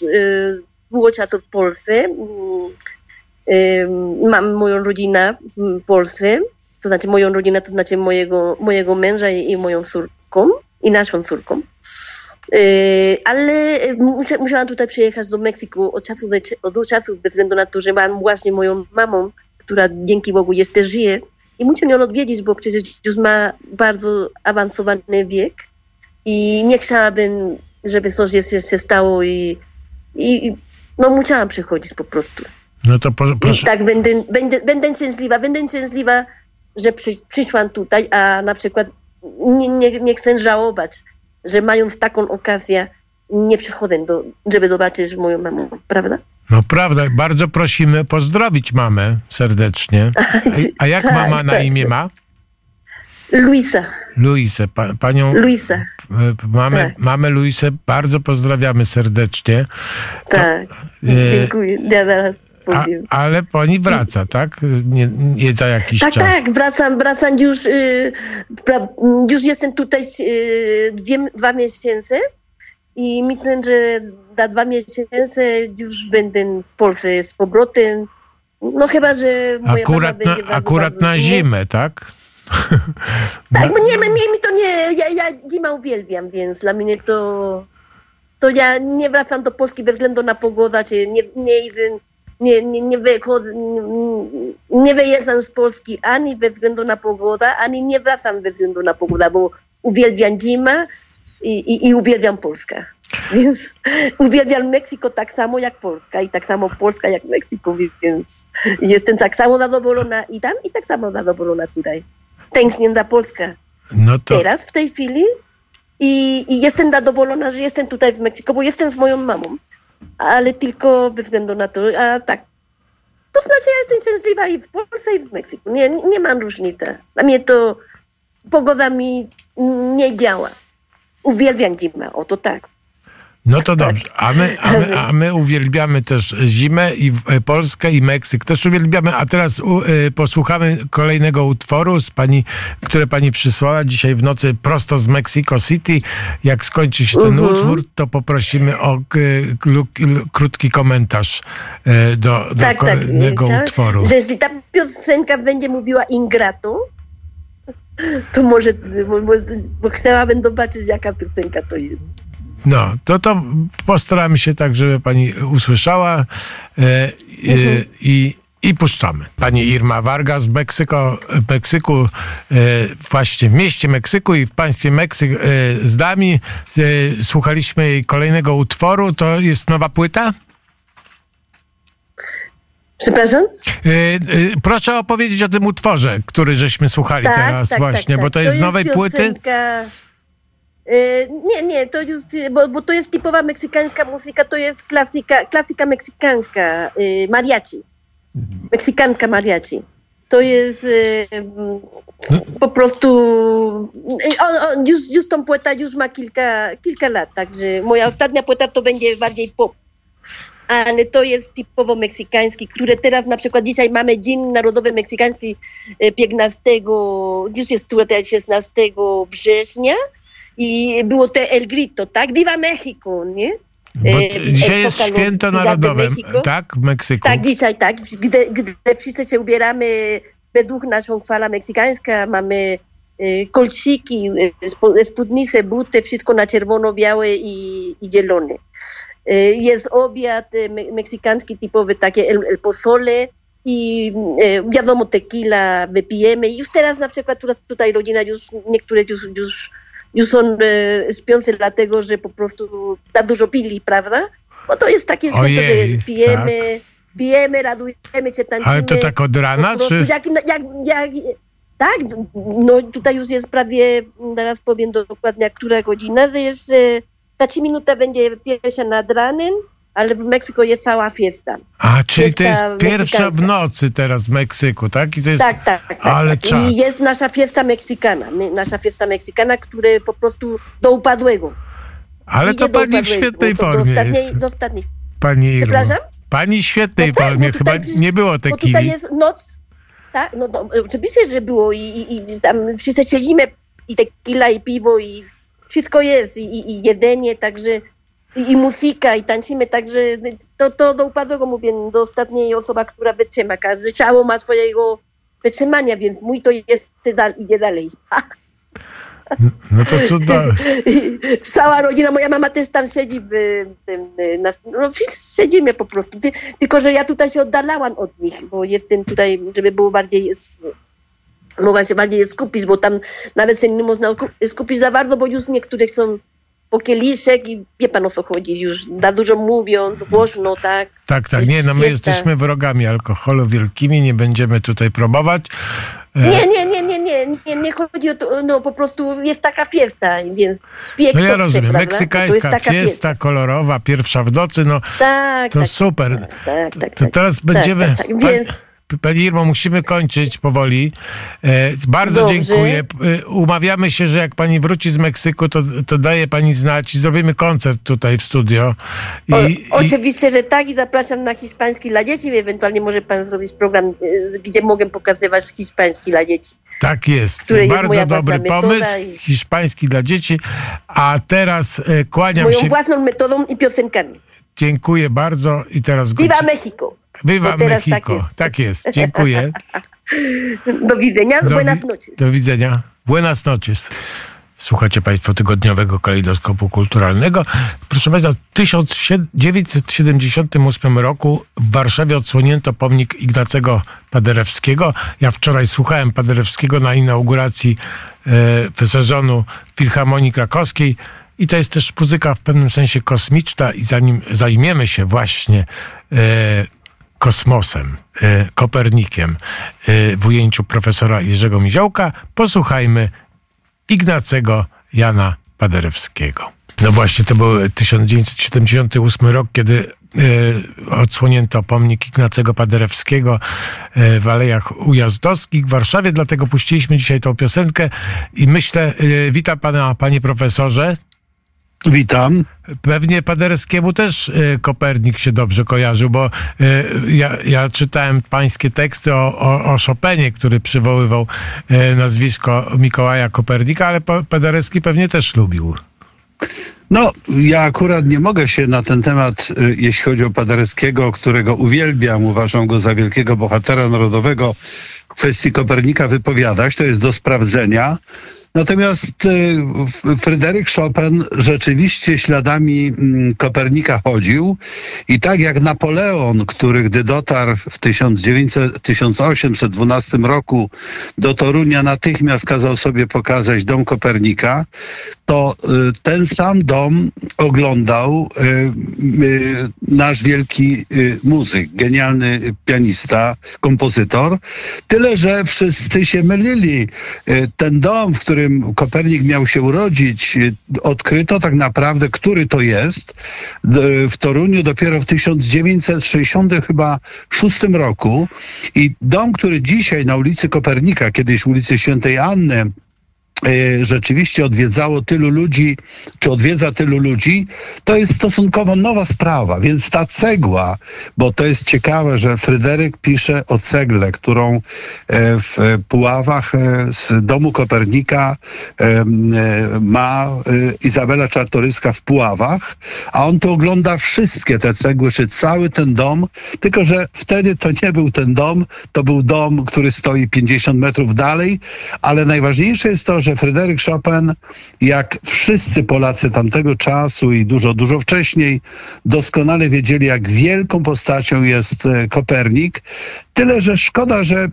długo czasu w Polsce. Mam moją rodzinę w Polsce, to znaczy moją rodzinę, to znaczy mojego, mojego męża i, i moją córką, i naszą córką. E, Ale musia, musiałam tutaj przyjechać do Meksyku od czasu do, od czasu, bez względu na to, że mam właśnie moją mamą, która dzięki Bogu jeszcze żyje. I muszę ją odwiedzić, bo przecież już ma bardzo awansowany wiek i nie chciałabym, żeby coś jeszcze się stało i i no musiałam przychodzić po prostu. No to po, I proszę. tak będę, będę, będę szczęśliwa, będę szczęśliwa, że przy, przyszłam tutaj, a na przykład nie, nie, nie chcę żałować, że mając taką okazję nie przychodzę, do, żeby zobaczyć moją mamę, prawda? No prawda, bardzo prosimy pozdrowić mamę serdecznie. A, a jak Tak, mama na tak. imię ma? Luisa, Luisę, pa, panią Luisa, e, mamę, Tak. mamę Luisę bardzo pozdrawiamy serdecznie. tak. e, Dziękuję, ja zaraz A, powiem. ale pani wraca, tak? Nie, nie za jakiś Tak, czas. tak, wracam, wracam już, y, pra, już jestem tutaj y, dwie, dwa miesiące i myślę, że za dwa miesiące już będę w Polsce z powrotem. No chyba, że moja Akurat, na, akurat na zimę, tak? Tak, bo nie, nie, mi to nie, ja, ja zimę uwielbiam, więc dla mnie to, to ja nie wracam do Polski bez względu na pogodę, czy nie, nie idę, nie, nie, nie, wychodzę, nie, wyjeżdżam z Polski ani bez względu na pogodę, ani nie wracam bez względu na pogodę, bo uwielbiam zimę i, i, i uwielbiam Polskę. Więc uwielbiam Meksyko tak samo jak Polska i tak samo Polska jak Meksyko, więc jestem tak samo zadowolona i tam i tak samo zadowolona tutaj. Tęsknię za Polskę No to, teraz, w tej chwili i, i jestem zadowolona, że jestem tutaj w Meksyku, bo jestem z moją mamą, ale tylko bez względu na to, a tak. To znaczy, ja jestem szczęśliwa i w Polsce, i w Meksyku. Nie, nie mam różnicy. Dla mnie to pogoda mi nie działa. Uwielbiam zimę, o to tak. No to dobrze. A my, a, my, a my uwielbiamy też zimę i e, Polskę i Meksyk też uwielbiamy. A teraz u, y, posłuchamy kolejnego utworu, z pani, które pani przysłała dzisiaj w nocy prosto z Mexico City. Jak skończy się ten Mhm. utwór, to poprosimy o y, klu- krótki komentarz y, do, do tak, tak. kolejnego Chciałam- utworu. Że jeśli ta piosenka będzie mówiła ingrato, to może, bo, bo, bo chciałabym zobaczyć, jaka piosenka to jest. No, to to postaramy się tak, żeby pani usłyszała e, e, i, i puszczamy. Pani Irma Vargas z Meksyko, Meksyku, e, właśnie w mieście Meksyku i w państwie Meksyk z nami. Słuchaliśmy jej kolejnego utworu. To jest nowa płyta? Przepraszam? Proszę opowiedzieć o tym utworze, który żeśmy słuchali teraz właśnie, bo to jest z nowej płyty. piosenka- E, nie, nie, to już, bo, bo to jest typowa meksykańska muzyka, to jest klasyka, klasyka meksykańska, e, mariachi. Meksykanka mariachi. To jest e, m, po prostu, już, już tą płytę już ma kilka, kilka lat, także moja ostatnia płyta to będzie bardziej pop. Ale to jest typowo meksykański, które teraz na przykład dzisiaj mamy Dzień Narodowy Meksykański e, 15, już jest tutaj 16 września i było to El Grito, tak? Viva Mexico, nie? Bo E, dzisiaj jest święto narodowe, tak? W Meksyku. Tak, dzisiaj, tak. Gdy, gdy wszyscy się ubieramy według naszą chwala meksykańska, mamy e, kolczyki, spo- spódnice, buty, wszystko na czerwono-białe i, i zielone. E, Jest obiad me- meksykański typowy, takie el, el pozole i wiadomo tequila wypijemy. Już teraz na przykład tu- tutaj rodzina już, niektóre już, już, już są e, śpiące dlatego, że po prostu tak dużo pili, prawda? Bo to jest takie święto, Ojej, że pijemy, pijemy, radujemy się, tańczymy. Ale to tak od rana, prostu czy... Jak, jak, jak, tak, no tutaj już jest prawie, zaraz powiem dokładnie, która godzina, to jest e, ta 3 minuta będzie pierwsza nad ranem, ale w Meksyku jest cała fiesta. A, czyli to jest Fiesta pierwsza w nocy teraz w Meksyku, tak? I to jest... Tak, tak, tak. Ale tak. I jest nasza fiesta meksykana, nasza fiesta meksykana, które po prostu do upadłego. Ale to Idzie do pani w świetnej do formie ostatniej- jest, Do ostatniej. pani Irmo. Przepraszam? Pani w świetnej No tak, formie, bo chyba tutaj- nie było Bo tutaj tekili. jest noc, tak? No, no oczywiście, że było i, i, i tam wszyscy siedzimy i tequila i piwo i wszystko jest i, i, i jedzenie, także i, i muzyka i tańczymy, także to, to do upadłego mówię, do ostatniej osoba, która wytrzyma. Każde ciało ma swojego wytrzymania, więc mój to jest, dal, idzie dalej. No to cudowne. Cała rodzina, moja mama też tam siedzi w tym, na, no siedzimy po prostu, Ty, tylko że ja tutaj się oddalałam od nich, bo jestem tutaj, żeby było bardziej, s- mogła się bardziej skupić, bo tam nawet się nie można skupić za bardzo, bo już niektóre chcą po kieliszek i wie pan o co chodzi już, za dużo mówiąc, głośno, tak. Tak, tak, nie, no my jesteśmy wrogami alkoholu wielkimi, nie będziemy tutaj próbować. E, Nie, nie, nie, nie, nie, nie, nie chodzi o to, no po prostu jest taka fiesta, więc piek No ja to rozumiem, prawda? To meksykańska taka fiesta kolorowa, pierwsza w nocy, no Tak, to tak, super. tak, tak, To tak. teraz będziemy. tak, tak. Pan- Więc- Pani Irmo, musimy kończyć powoli. E, bardzo Dobrze. dziękuję. E, umawiamy się, że jak pani wróci z Meksyku, to, to daje pani znać i zrobimy koncert tutaj w studio. I, O, i, oczywiście, że tak i zapraszam na hiszpański dla dzieci. Ewentualnie może pan zrobić program, e, gdzie mogę pokazywać hiszpański dla dzieci. tak jest. jest Bardzo dobry pomysł. i- Hiszpański dla dzieci. A teraz kłaniam Moją się. własną metodą i piosenkami. Dziękuję bardzo i teraz Viva Mexico! Viva bo teraz tak Mexico. jest. Tak jest. Dziękuję. Do widzenia, Do buenas noches. Do widzenia. Buenas noches. Słuchacie Państwo tygodniowego kalejdoskopu kulturalnego. Proszę Państwa, w 1978 roku w Warszawie odsłonięto pomnik Ignacego Paderewskiego. Ja wczoraj słuchałem Paderewskiego na inauguracji e, sezonu Filharmonii Krakowskiej. I to jest też muzyka w pewnym sensie kosmiczna i zanim zajmiemy się właśnie e, kosmosem, e, Kopernikiem e, w ujęciu profesora Jerzego Miziołka, posłuchajmy Ignacego Jana Paderewskiego. No właśnie, to był 1978 rok, kiedy e, odsłonięto pomnik Ignacego Paderewskiego w Alejach Ujazdowskich w Warszawie, dlatego puściliśmy dzisiaj tą piosenkę i myślę, witam pana, panie profesorze. Witam. Pewnie Paderewskiemu też e, Kopernik się dobrze kojarzył, bo e, ja, ja czytałem pańskie teksty o, o, o Chopinie, który przywoływał e, nazwisko Mikołaja Kopernika, ale Pa- Paderewski pewnie też lubił. No, ja akurat nie mogę się na ten temat, y, jeśli chodzi o Paderewskiego, którego uwielbiam, uważam go za wielkiego bohatera narodowego w kwestii Kopernika wypowiadać. To jest do sprawdzenia. Natomiast y, Fryderyk Chopin rzeczywiście śladami mm, Kopernika chodził i tak jak Napoleon, który gdy dotarł w 1900, 1812 roku do Torunia natychmiast kazał sobie pokazać dom Kopernika, to y, ten sam dom oglądał y, nasz wielki muzyk, genialny pianista, kompozytor. Tyle, że wszyscy się mylili. Ten dom, w którym Kopernik miał się urodzić, y, odkryto tak naprawdę, który to jest. W Toruniu dopiero w 1960 chyba szóstym roku. I dom, który dzisiaj na ulicy Kopernika, kiedyś ulicy Świętej Anny, rzeczywiście odwiedzało tylu ludzi, czy odwiedza tylu ludzi, to jest stosunkowo nowa sprawa. Więc ta cegła, bo to jest ciekawe, że Fryderyk pisze o cegle, którą e, w Puławach e, z domu Kopernika e, e, ma e, Izabela Czartoryska w Puławach, a on tu ogląda wszystkie te cegły, czy cały ten dom, tylko że wtedy to nie był ten dom, to był dom, który stoi 50 metrów dalej, ale najważniejsze jest to, że Fryderyk Chopin, jak wszyscy Polacy tamtego czasu i dużo, dużo wcześniej, doskonale wiedzieli, jak wielką postacią jest e, Kopernik. Tyle, że szkoda, że e,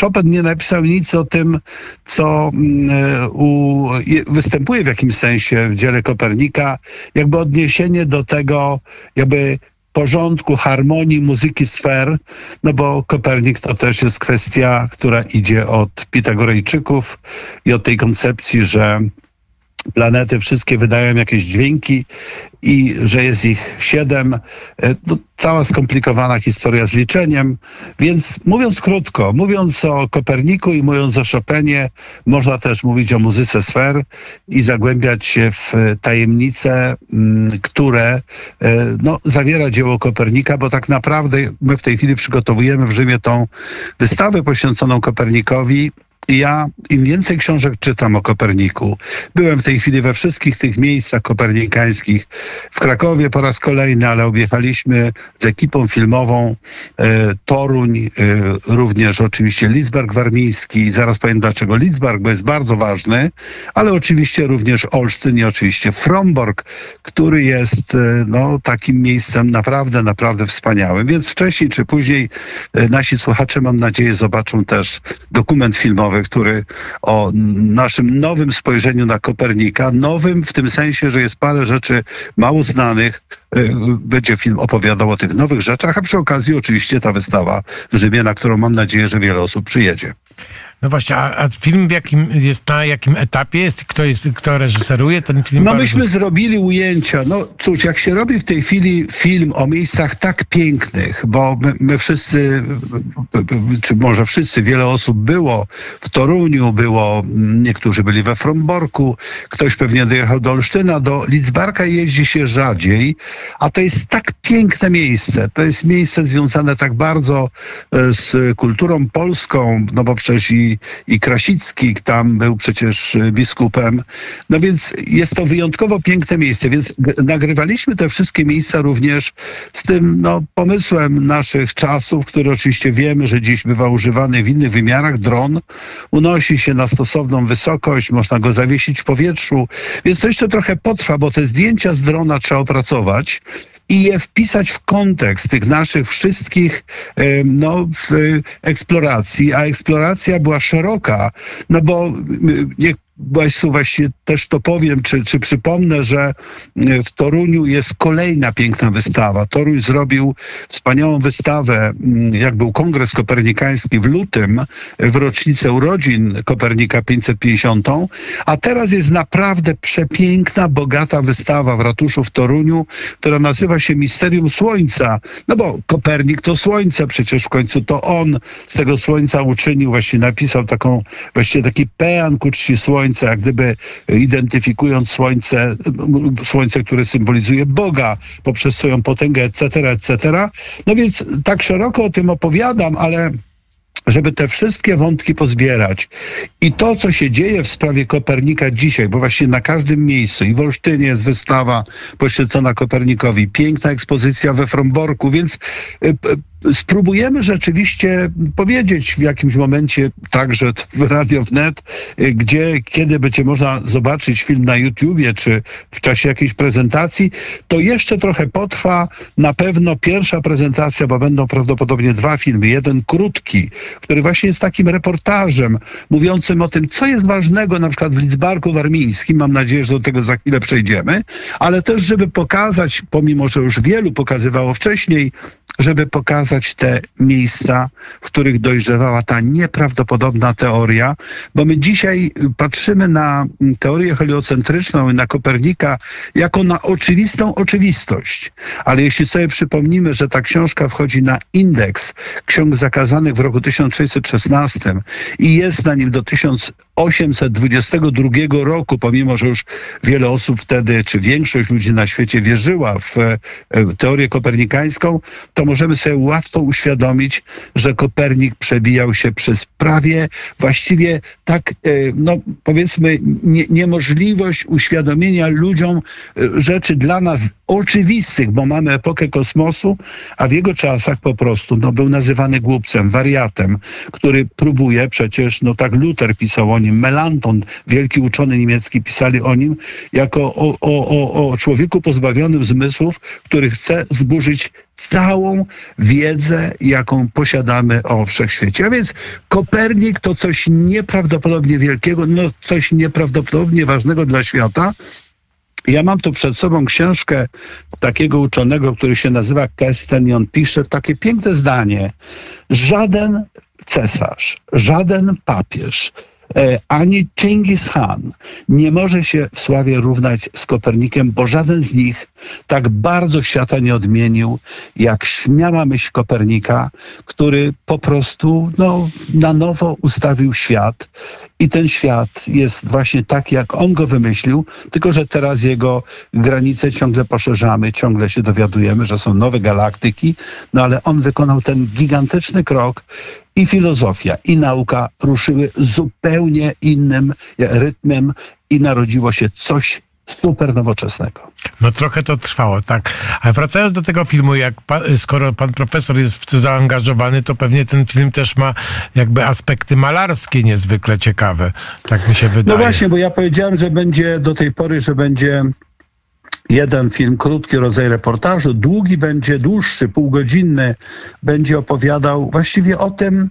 Chopin nie napisał nic o tym, co mm, e, u, je- występuje w jakimś sensie w dziele Kopernika, jakby odniesienie do tego, jakby porządku, harmonii muzyki sfer, no bo Kopernik to też jest kwestia, która idzie od Pitagorejczyków i od tej koncepcji, że planety wszystkie wydają jakieś dźwięki i że jest ich siedem. E, no, cała skomplikowana historia z liczeniem. Więc mówiąc krótko, mówiąc o Koperniku i mówiąc o Chopinie, można też mówić o muzyce sfer i zagłębiać się w tajemnice, mm, które e, no, zawiera dzieło Kopernika, bo tak naprawdę my w tej chwili przygotowujemy w Rzymie tą wystawę poświęconą Kopernikowi ja im więcej książek czytam o Koperniku, byłem w tej chwili we wszystkich tych miejscach kopernikańskich, w Krakowie po raz kolejny, ale objechaliśmy z ekipą filmową e, Toruń, e, również oczywiście Lidzbark Warmiński, zaraz powiem dlaczego Lidzbark, bo jest bardzo ważny, ale oczywiście również Olsztyn i oczywiście Fromborg, który jest e, no, takim miejscem naprawdę, naprawdę wspaniałym, więc wcześniej czy później e, nasi słuchacze mam nadzieję zobaczą też dokument filmowy który o naszym nowym spojrzeniu na Kopernika, nowym w tym sensie, że jest parę rzeczy mało znanych, y, będzie film opowiadał o tych nowych rzeczach, a przy okazji oczywiście ta wystawa w Rzymie, na którą mam nadzieję, że wiele osób przyjedzie. No właśnie, a, a, film w jakim jest, na jakim etapie jest? Kto, jest, kto reżyseruje ten film? No bardzo... myśmy zrobili ujęcia. No cóż, jak się robi w tej chwili film o miejscach tak pięknych, bo my, my wszyscy, czy może wszyscy, wiele osób było w Toruniu, było, niektórzy byli we Fromborku, ktoś pewnie dojechał do Olsztyna, do Lidzbarka jeździ się rzadziej, a to jest tak piękne miejsce. To jest miejsce związane tak bardzo e, z kulturą polską, no bo przecież i i, Krasicki tam był przecież biskupem. No więc jest to wyjątkowo piękne miejsce, więc nagrywaliśmy te wszystkie miejsca również z tym no, pomysłem naszych czasów, który oczywiście wiemy, że dziś bywa używany w innych wymiarach. Dron unosi się na stosowną wysokość, można go zawiesić w powietrzu, więc to jeszcze trochę potrwa, bo te zdjęcia z drona trzeba opracować i je wpisać w kontekst tych naszych wszystkich no, eksploracji, a eksploracja była szeroka, no bo niech Państwu właśnie też to powiem, czy, czy przypomnę, że e, w Toruniu jest kolejna piękna wystawa. Toruń zrobił wspaniałą wystawę, mm, jak był Kongres Kopernikański w lutym, w rocznicę urodzin Kopernika 550, a teraz jest naprawdę przepiękna, bogata wystawa w ratuszu w Toruniu, która nazywa się Misterium Słońca. No bo Kopernik to Słońce, przecież w końcu to on z tego Słońca uczynił, właśnie napisał taką, właściwie taki pean ku czci Słońca, Jak gdyby identyfikując Słońce, Słońce, które symbolizuje Boga poprzez swoją potęgę, etc., etc. No więc tak szeroko o tym opowiadam, ale żeby te wszystkie wątki pozbierać. I to, co się dzieje w sprawie Kopernika dzisiaj, bo właśnie na każdym miejscu i w Olsztynie jest wystawa poświęcona Kopernikowi, piękna ekspozycja we Fromborku, więc y, spróbujemy rzeczywiście powiedzieć w jakimś momencie także w Radio Wnet, y, gdzie, kiedy będzie można zobaczyć film na YouTubie, czy w czasie jakiejś prezentacji, to jeszcze trochę potrwa. Na pewno pierwsza prezentacja, bo będą prawdopodobnie dwa filmy. Jeden krótki, który właśnie jest takim reportażem mówiącym o tym, co jest ważnego na przykład w Lidzbarku Warmińskim. Mam nadzieję, że do tego za chwilę przejdziemy, ale też, żeby pokazać, pomimo, że już wielu pokazywało wcześniej, żeby pokazać te miejsca, w których dojrzewała ta nieprawdopodobna teoria, bo my dzisiaj patrzymy na teorię heliocentryczną i na Kopernika jako na oczywistą oczywistość. Ale jeśli sobie przypomnimy, że ta książka wchodzi na indeks ksiąg zakazanych w roku 1616 i jest na nim do 1822 roku, pomimo, że już wiele osób wtedy, czy większość ludzi na świecie wierzyła w e, teorię kopernikańską, to możemy sobie łatwo uświadomić, że Kopernik przebijał się przez prawie właściwie tak, e, no powiedzmy, nie, niemożliwość uświadomienia ludziom e, rzeczy dla nas oczywistych, bo mamy epokę kosmosu, a w jego czasach po prostu no, był nazywany głupcem, wariatem, który próbuje przecież, no tak Luther pisał o nim, Melanton, wielki uczony niemiecki, pisali o nim jako o, o, o, człowieku pozbawionym zmysłów, który chce zburzyć całą wiedzę, jaką posiadamy o wszechświecie. A więc Kopernik to coś nieprawdopodobnie wielkiego, no coś nieprawdopodobnie ważnego dla świata. Ja mam tu przed sobą książkę takiego uczonego, który się nazywa Kesten i on pisze takie piękne zdanie. Żaden cesarz, żaden papież, ani Chingis Khan nie może się w sławie równać z Kopernikiem, bo żaden z nich tak bardzo świata nie odmienił, jak śmiała myśl Kopernika, który po prostu no, na nowo ustawił świat. I ten świat jest właśnie tak, jak on go wymyślił, tylko że teraz jego granice ciągle poszerzamy, ciągle się dowiadujemy, że są nowe galaktyki, no ale on wykonał ten gigantyczny krok i filozofia, i nauka ruszyły zupełnie innym rytmem i narodziło się coś super nowoczesnego. No trochę to trwało, tak. A wracając do tego filmu, jak skoro pan profesor jest w to zaangażowany, to pewnie ten film też ma jakby aspekty malarskie niezwykle ciekawe. Tak mi się wydaje. No właśnie, bo ja powiedziałem, że będzie do tej pory, że będzie jeden film, krótki rodzaj reportażu, długi będzie dłuższy, półgodzinny, będzie opowiadał właściwie o tym,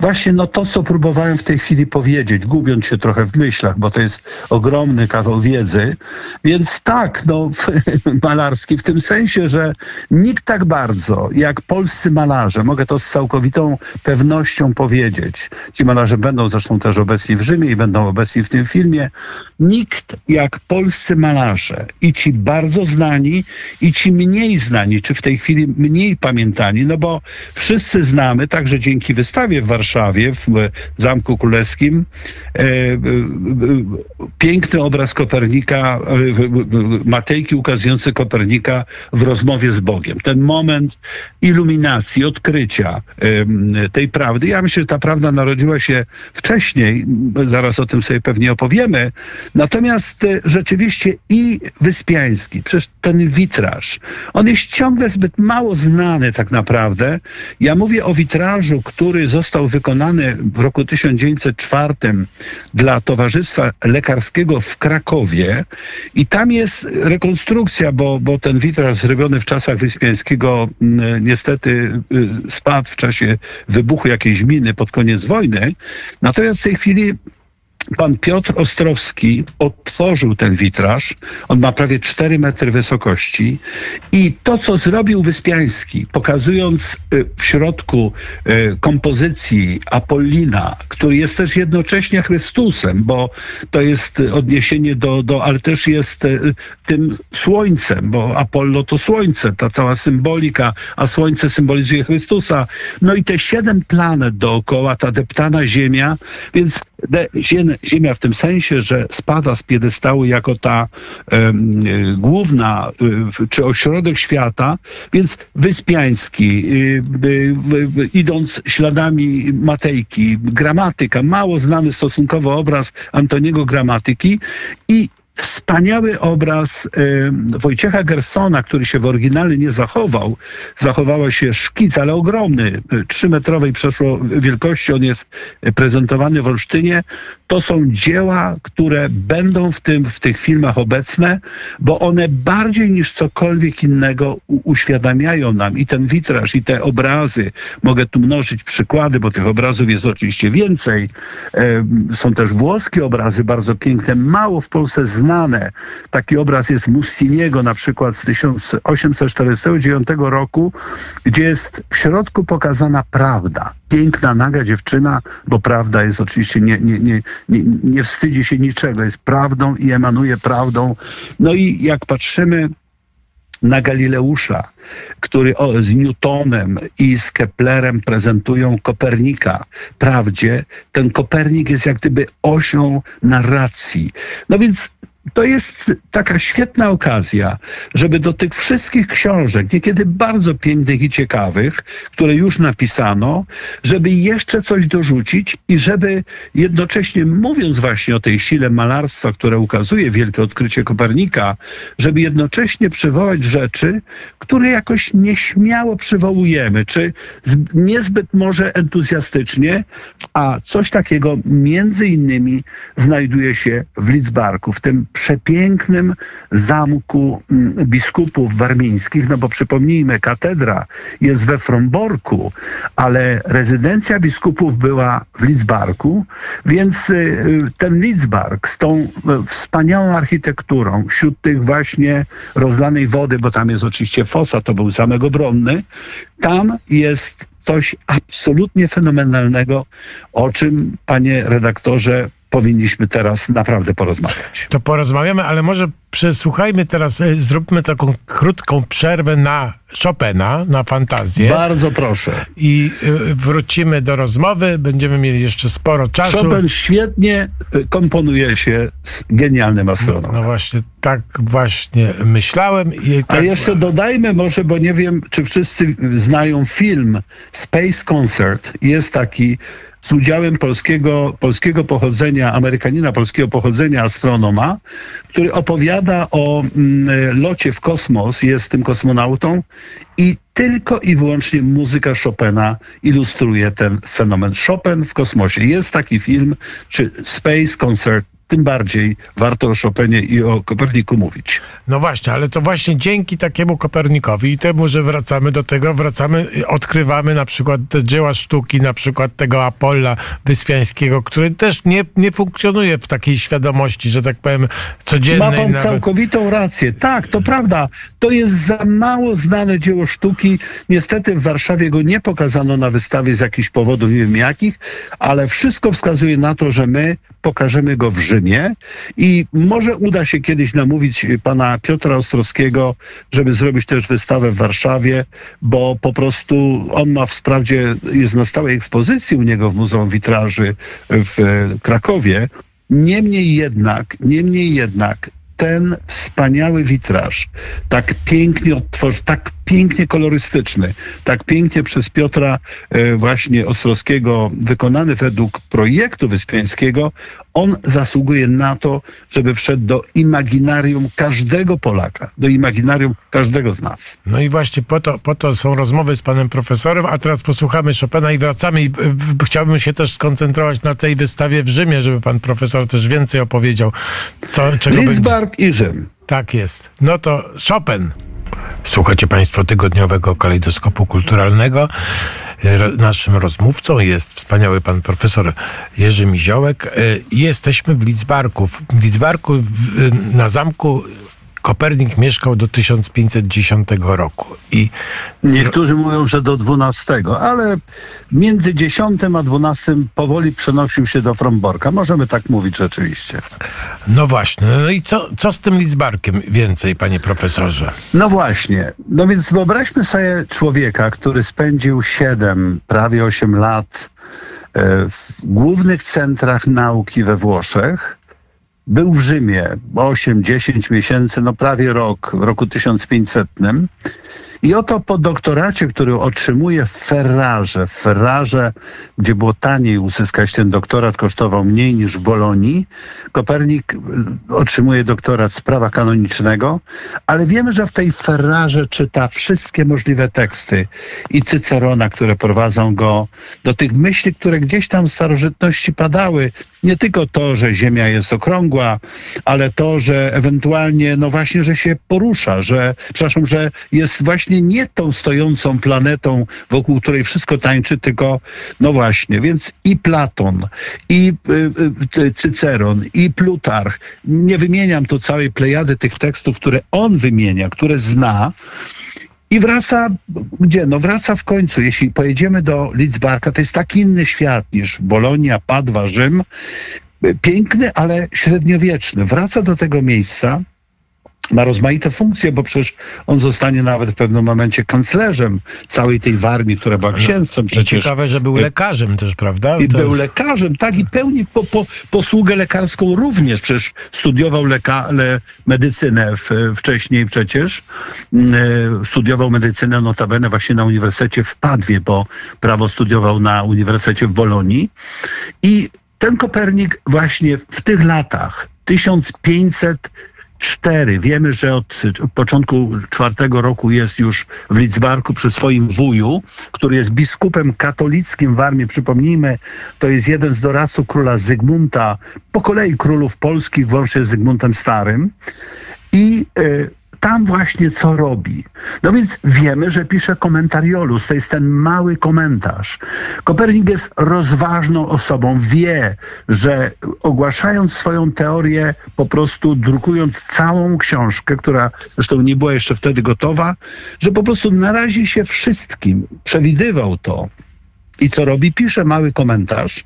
właśnie no to, co próbowałem w tej chwili powiedzieć, gubiąc się trochę w myślach, bo to jest ogromny kawał wiedzy. Więc tak, no, malarski w tym sensie, że nikt tak bardzo jak polscy malarze, mogę to z całkowitą pewnością powiedzieć, ci malarze będą zresztą też obecni w Rzymie i będą obecni w tym filmie, nikt jak polscy malarze i ci bardzo znani i ci mniej znani, czy w tej chwili mniej pamiętani, no bo wszyscy znamy, także dzięki wystawie w Warszawie, w Zamku Królewskim, e, e, piękny obraz Kopernika, e, Matejki ukazujący Kopernika w rozmowie z Bogiem. Ten moment iluminacji, odkrycia tej prawdy. Ja myślę, że ta prawda narodziła się wcześniej, zaraz o tym sobie pewnie opowiemy. Natomiast rzeczywiście i Wyspiański, przecież ten witraż, on jest ciągle zbyt mało znany tak naprawdę. Ja mówię o witrażu, który został wykonany w roku 1904 dla Towarzystwa Lekarskiego w Krakowie i tam jest rekonstrukcja, bo, bo ten witraż zrobiony w czasach Wyspiańskiego niestety y, spadł w czasie wybuchu jakiejś miny pod koniec wojny. Natomiast w tej chwili pan Piotr Ostrowski odtworzył ten witraż. On ma prawie 4 metry wysokości. I to, co zrobił Wyspiański, pokazując y, w środku y, kompozycji Apollina, który jest też jednocześnie Chrystusem, bo to jest odniesienie do, do ale też jest y, tym słońcem, bo Apollo to słońce, ta cała symbolika, a słońce symbolizuje Chrystusa. No i te siedem planet dookoła, ta deptana ziemia, więc Ziemia w tym sensie, że spada z piedestału jako ta główna y, czy ośrodek świata, więc Wyspiański, y, y, idąc śladami Matejki, gramatyka, mało znany stosunkowo obraz Antoniego Gramatyki i wspaniały obraz y, Wojciecha Gersona, który się w oryginale nie zachował. Zachowała się szkic, ale ogromny, trzymetrowej przeszło wielkości. On jest prezentowany w Olsztynie. To są dzieła, które będą w, tym, w tych filmach obecne, bo one bardziej niż cokolwiek innego uświadamiają nam i ten witraż, i te obrazy. Mogę tu mnożyć przykłady, bo tych obrazów jest oczywiście więcej. Y, są też włoskie obrazy, bardzo piękne. Mało w Polsce znane. Taki obraz jest Mussiniego na przykład z 1849 roku, gdzie jest w środku pokazana prawda. Piękna, naga dziewczyna, bo prawda jest oczywiście, nie, nie, nie, nie, nie wstydzi się niczego, jest prawdą i emanuje prawdą. No i jak patrzymy na Galileusza, który z Newtonem i z Keplerem prezentują Kopernika. Prawdzie, ten Kopernik jest jak gdyby osią narracji. No więc to jest taka świetna okazja, żeby do tych wszystkich książek, niekiedy bardzo pięknych i ciekawych, które już napisano, żeby jeszcze coś dorzucić i żeby jednocześnie mówiąc właśnie o tej sile malarstwa, które ukazuje wielkie odkrycie Kopernika, żeby jednocześnie przywołać rzeczy, które jakoś nieśmiało przywołujemy, czy niezbyt może entuzjastycznie, a coś takiego między innymi znajduje się w Lidzbarku, w tym przepięknym zamku mm, biskupów warmińskich, no bo przypomnijmy, katedra jest we Fromborku, ale rezydencja biskupów była w Lidzbarku, więc y, ten Lidzbark z tą y, wspaniałą architekturą, wśród tych właśnie rozlanej wody, bo tam jest oczywiście fosa, to był zamek obronny, tam jest coś absolutnie fenomenalnego, o czym, panie redaktorze, powinniśmy teraz naprawdę porozmawiać. To porozmawiamy, ale może przesłuchajmy teraz, e, zróbmy taką krótką przerwę na Chopina, na fantazję. Bardzo proszę. I y, wrócimy do rozmowy. Będziemy mieli jeszcze sporo czasu. Chopin świetnie komponuje się z genialnym astronomem. No właśnie, tak właśnie myślałem. Tak... A jeszcze dodajmy może, bo nie wiem, czy wszyscy znają film Space Concert. Jest taki z udziałem polskiego, polskiego pochodzenia, Amerykanina polskiego pochodzenia astronoma, który opowiada o mm, locie w kosmos, jest tym kosmonautą i tylko i wyłącznie muzyka Chopina ilustruje ten fenomen. Chopin w kosmosie. Jest taki film, czy Space Concert tym bardziej warto o Chopinie i o Koperniku mówić. No właśnie, ale to właśnie dzięki takiemu Kopernikowi i temu, że wracamy do tego, wracamy, odkrywamy na przykład te dzieła sztuki, na przykład tego Apolla Wyspiańskiego, który też nie, nie funkcjonuje w takiej świadomości, że tak powiem, codziennej. Ma pan nawet. całkowitą rację. Tak, to prawda. To jest za mało znane dzieło sztuki. Niestety w Warszawie go nie pokazano na wystawie z jakichś powodów, nie wiem jakich, ale wszystko wskazuje na to, że my pokażemy go w I może uda się kiedyś namówić pana Piotra Ostrowskiego, żeby zrobić też wystawę w Warszawie, bo po prostu on ma wprawdzie, jest na stałej ekspozycji u niego w Muzeum Witraży w Krakowie, Niemniej jednak, niemniej jednak ten wspaniały witraż, tak pięknie odtworzony, tak pięknie kolorystyczny, tak pięknie przez Piotra e, właśnie Ostrowskiego wykonany według projektu Wyspiańskiego, on zasługuje na to, żeby wszedł do imaginarium każdego Polaka, do imaginarium każdego z nas. No i właśnie po to, po to są rozmowy z panem profesorem, a teraz posłuchamy Chopina i wracamy. I, y, y, chciałbym się też skoncentrować na tej wystawie w Rzymie, żeby pan profesor też więcej opowiedział, co, czego będzie. Lidzbark i Rzym. Tak jest. No to Chopin. Słuchacie Państwo tygodniowego kalejdoskopu kulturalnego. Naszym rozmówcą jest wspaniały pan profesor Jerzy Miziołek. Y, Jesteśmy w Lidzbarku. W Lidzbarku w- na zamku Kopernik mieszkał do 1510 roku. I Niektórzy mówią, że do 12, ale między 10 a 12 powoli przenosił się do Fromborka. Możemy tak mówić rzeczywiście. no właśnie. No i co, co z tym Lidzbarkiem więcej, panie profesorze? No właśnie. No więc wyobraźmy sobie człowieka, który spędził 7, prawie 8 lat e, w głównych centrach nauki we Włoszech. Był w Rzymie 8-10 miesięcy, no prawie rok, w roku 1500. I oto po doktoracie, który otrzymuje w Ferrarze, w Ferrarze, gdzie było taniej uzyskać ten doktorat, kosztował mniej niż w Bolonii, Kopernik otrzymuje doktorat z prawa kanonicznego, ale wiemy, że w tej Ferrarze czyta wszystkie możliwe teksty i Cycerona, które prowadzą go do tych myśli, które gdzieś tam w starożytności padały. Nie tylko to, że Ziemia jest okrągła, ale to, że ewentualnie, no właśnie, że się porusza, że, przepraszam, że jest właśnie nie tą stojącą planetą, wokół której wszystko tańczy, tylko, no właśnie, więc i Platon, i y, y, Cyceron, i Plutarch, nie wymieniam tu całej plejady tych tekstów, które on wymienia, które zna, i wraca, gdzie? No wraca w końcu. Jeśli pojedziemy do Lidzbarka, to jest tak inny świat niż Bolonia, Padwa, Rzym. Piękny, ale średniowieczny. Wraca do tego miejsca, ma rozmaite funkcje, bo przecież on zostanie nawet w pewnym momencie kanclerzem całej tej warmii, która była księstwem. I Przecież ciekawe, że był lekarzem też, prawda? i To był jest- lekarzem, tak, i pełni po, po, posługę lekarską również. Przecież studiował leka, le, medycynę w, wcześniej przecież. Mm, e, Studiował medycynę notabene właśnie na Uniwersytecie w Padwie, bo prawo studiował na Uniwersytecie w Bolonii. I ten Kopernik właśnie w tych latach, 1504, wiemy, że od początku czwartego roku jest już w Lidzbarku przy swoim wuju, który jest biskupem katolickim w Armii. Przypomnijmy, to jest jeden z doradców króla Zygmunta, po kolei królów polskich, włącznie z Zygmuntem Starym. I e, tam właśnie co robi. No więc wiemy, że pisze komentariolus, to jest ten mały komentarz. Kopernik jest rozważną osobą, wie, że ogłaszając swoją teorię, po prostu drukując całą książkę, która zresztą nie była jeszcze wtedy gotowa, że po prostu narazi się wszystkim. Przewidywał to. I co robi? Pisze mały komentarz,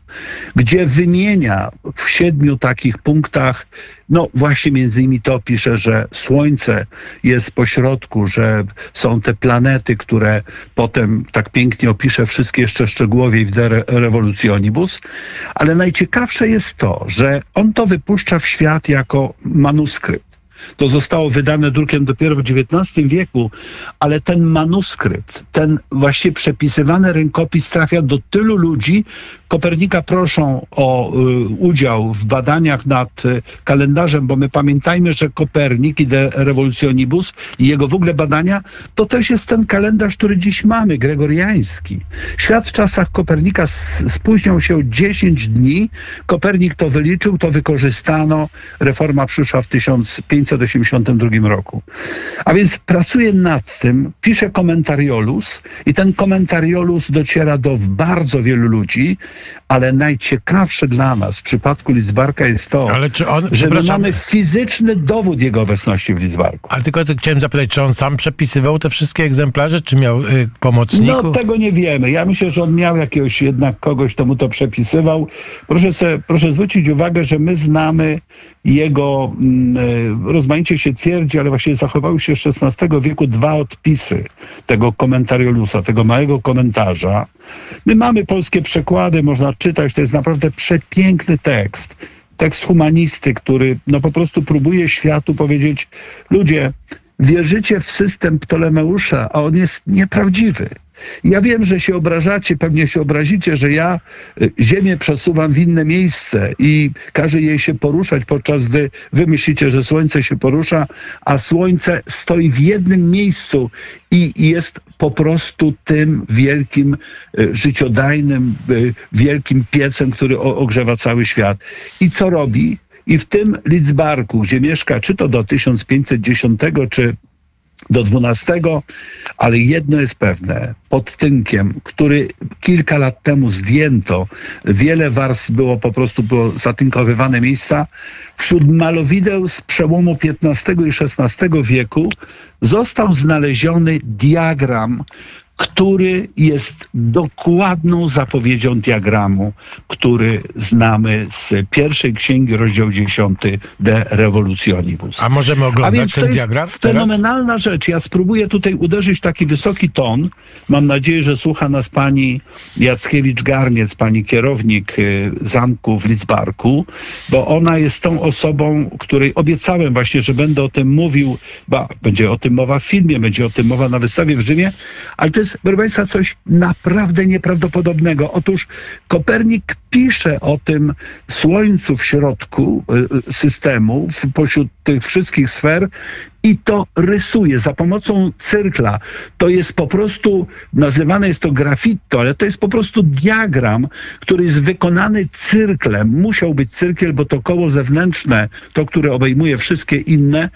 gdzie wymienia w siedmiu takich punktach, no właśnie między innymi to pisze, że Słońce jest po środku, że są te planety, które potem tak pięknie opisze wszystkie jeszcze szczegółowiej w De Revolutionibus, ale najciekawsze jest to, że on to wypuszcza w świat jako manuskrypt. To zostało wydane drukiem dopiero w XIX wieku, ale ten manuskrypt, ten właśnie przepisywany rękopis trafia do tylu ludzi. Kopernika proszą o y, udział w badaniach nad y, kalendarzem, bo my pamiętajmy, że Kopernik i De Revolutionibus i jego w ogóle badania, to też jest ten kalendarz, który dziś mamy, gregoriański. Świat w czasach Kopernika spóźniał się 10 dni. Kopernik to wyliczył, to wykorzystano. Reforma przyszła w 1500 1982 roku. A więc pracuję nad tym, piszę komentariolus i ten komentariolus dociera do bardzo wielu ludzi, ale najciekawsze dla nas w przypadku Lidzbarka jest to, on, że my mamy fizyczny dowód jego obecności w Lidzbarku. Ale tylko chciałem zapytać, czy on sam przepisywał te wszystkie egzemplarze, czy miał y, pomocników? No tego nie wiemy. Ja myślę, że on miał jakiegoś jednak kogoś, kto mu to przepisywał. Proszę, proszę zwrócić uwagę, że my znamy jego mm, y, rozmaicie się twierdzi, ale właśnie zachowały się z XVI wieku dwa odpisy tego komentariolusa, tego małego komentarza. My mamy polskie przekłady, można czytać, to jest naprawdę przepiękny tekst. Tekst humanisty, który no po prostu próbuje światu powiedzieć, ludzie, wierzycie w system Ptolemeusza, a on jest nieprawdziwy. Ja wiem, że się obrażacie, pewnie się obrazicie, że ja y, Ziemię przesuwam w inne miejsce i każę jej się poruszać, podczas gdy wy myślicie, że Słońce się porusza, a Słońce stoi w jednym miejscu i jest po prostu tym wielkim, y, życiodajnym, y, wielkim piecem, który ogrzewa cały świat. I co robi? I w tym Lidzbarku, gdzie mieszka czy to do 1510, czy do 12, ale jedno jest pewne. Pod tynkiem, który kilka lat temu zdjęto, wiele warstw było po prostu było zatynkowywane miejsca. Wśród malowideł z przełomu XV i XVI wieku został znaleziony diagram który jest dokładną zapowiedzią diagramu, który znamy z pierwszej księgi, rozdział 10 De Revolutionibus. A możemy oglądać ten diagram? To fenomenalna rzecz. Ja spróbuję tutaj uderzyć taki wysoki ton. Mam nadzieję, że słucha nas pani Jackiewicz-Garniec, pani kierownik y, zamku w Lidzbarku, bo ona jest tą osobą, której obiecałem właśnie, że będę o tym mówił, ba, będzie o tym mowa w filmie, będzie o tym mowa na wystawie w Rzymie, ale to jest jest, proszę Państwa, coś naprawdę nieprawdopodobnego. Otóż Kopernik pisze o tym Słońcu w środku y, y, systemu, pośród tych wszystkich sfer i to rysuje za pomocą cyrkla. To jest po prostu, nazywane jest to grafito, ale to jest po prostu diagram, który jest wykonany cyrklem. Musiał być cyrkiel, bo to koło zewnętrzne, to, które obejmuje wszystkie inne,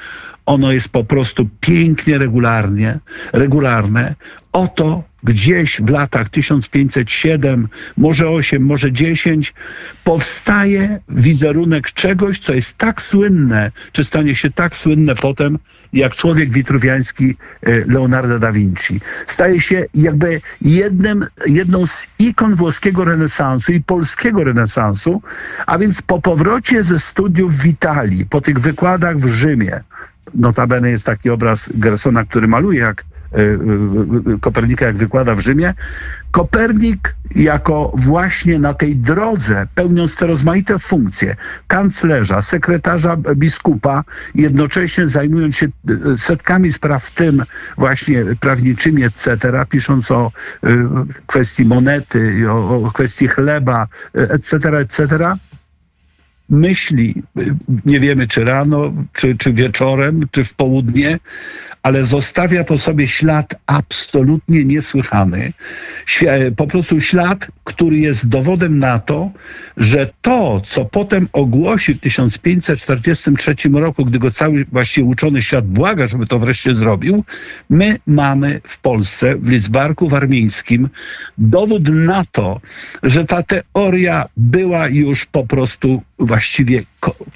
ono jest po prostu pięknie regularnie, regularne. Oto gdzieś w latach 1507, może 8, może 10, powstaje wizerunek czegoś, co jest tak słynne, czy stanie się tak słynne potem, jak człowiek witruwiański e, Leonardo da Vinci. Staje się jakby jednym, jedną z ikon włoskiego renesansu i polskiego renesansu, a więc po powrocie ze studiów w Italii, po tych wykładach w Rzymie, notabene jest taki obraz Gersona, który maluje jak Kopernika, jak wykłada w Rzymie. Kopernik jako właśnie na tej drodze, pełniąc te rozmaite funkcje kanclerza, sekretarza biskupa, jednocześnie zajmując się setkami spraw, w tym właśnie prawniczymi, etc., pisząc o kwestii monety, o kwestii chleba, etc., etc., myśli, nie wiemy czy rano, czy, czy wieczorem, czy w południe, ale zostawia po sobie ślad absolutnie niesłychany. Po prostu ślad, który jest dowodem na to, że to, co potem ogłosił w 1543 roku, gdy go cały właściwie uczony świat błaga, żeby to wreszcie zrobił, my mamy w Polsce, w Lidzbarku Warmińskim, dowód na to, że ta teoria była już po prostu właściwie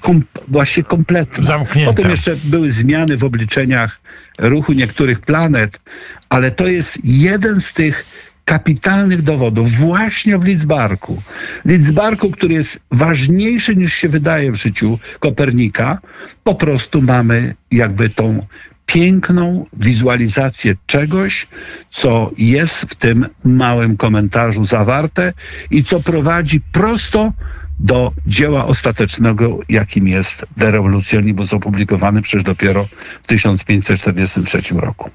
kom, właśnie kompletna. Zamknięta. Potem jeszcze były zmiany w obliczeniach ruchu niektórych planet, ale to jest jeden z tych kapitalnych dowodów właśnie w Lidzbarku. Lidzbarku, który jest ważniejszy niż się wydaje w życiu Kopernika, po prostu mamy jakby tą piękną wizualizację czegoś, co jest w tym małym komentarzu zawarte i co prowadzi prosto do dzieła ostatecznego, jakim jest De Revolutionibus, opublikowany przecież dopiero w 1543 roku.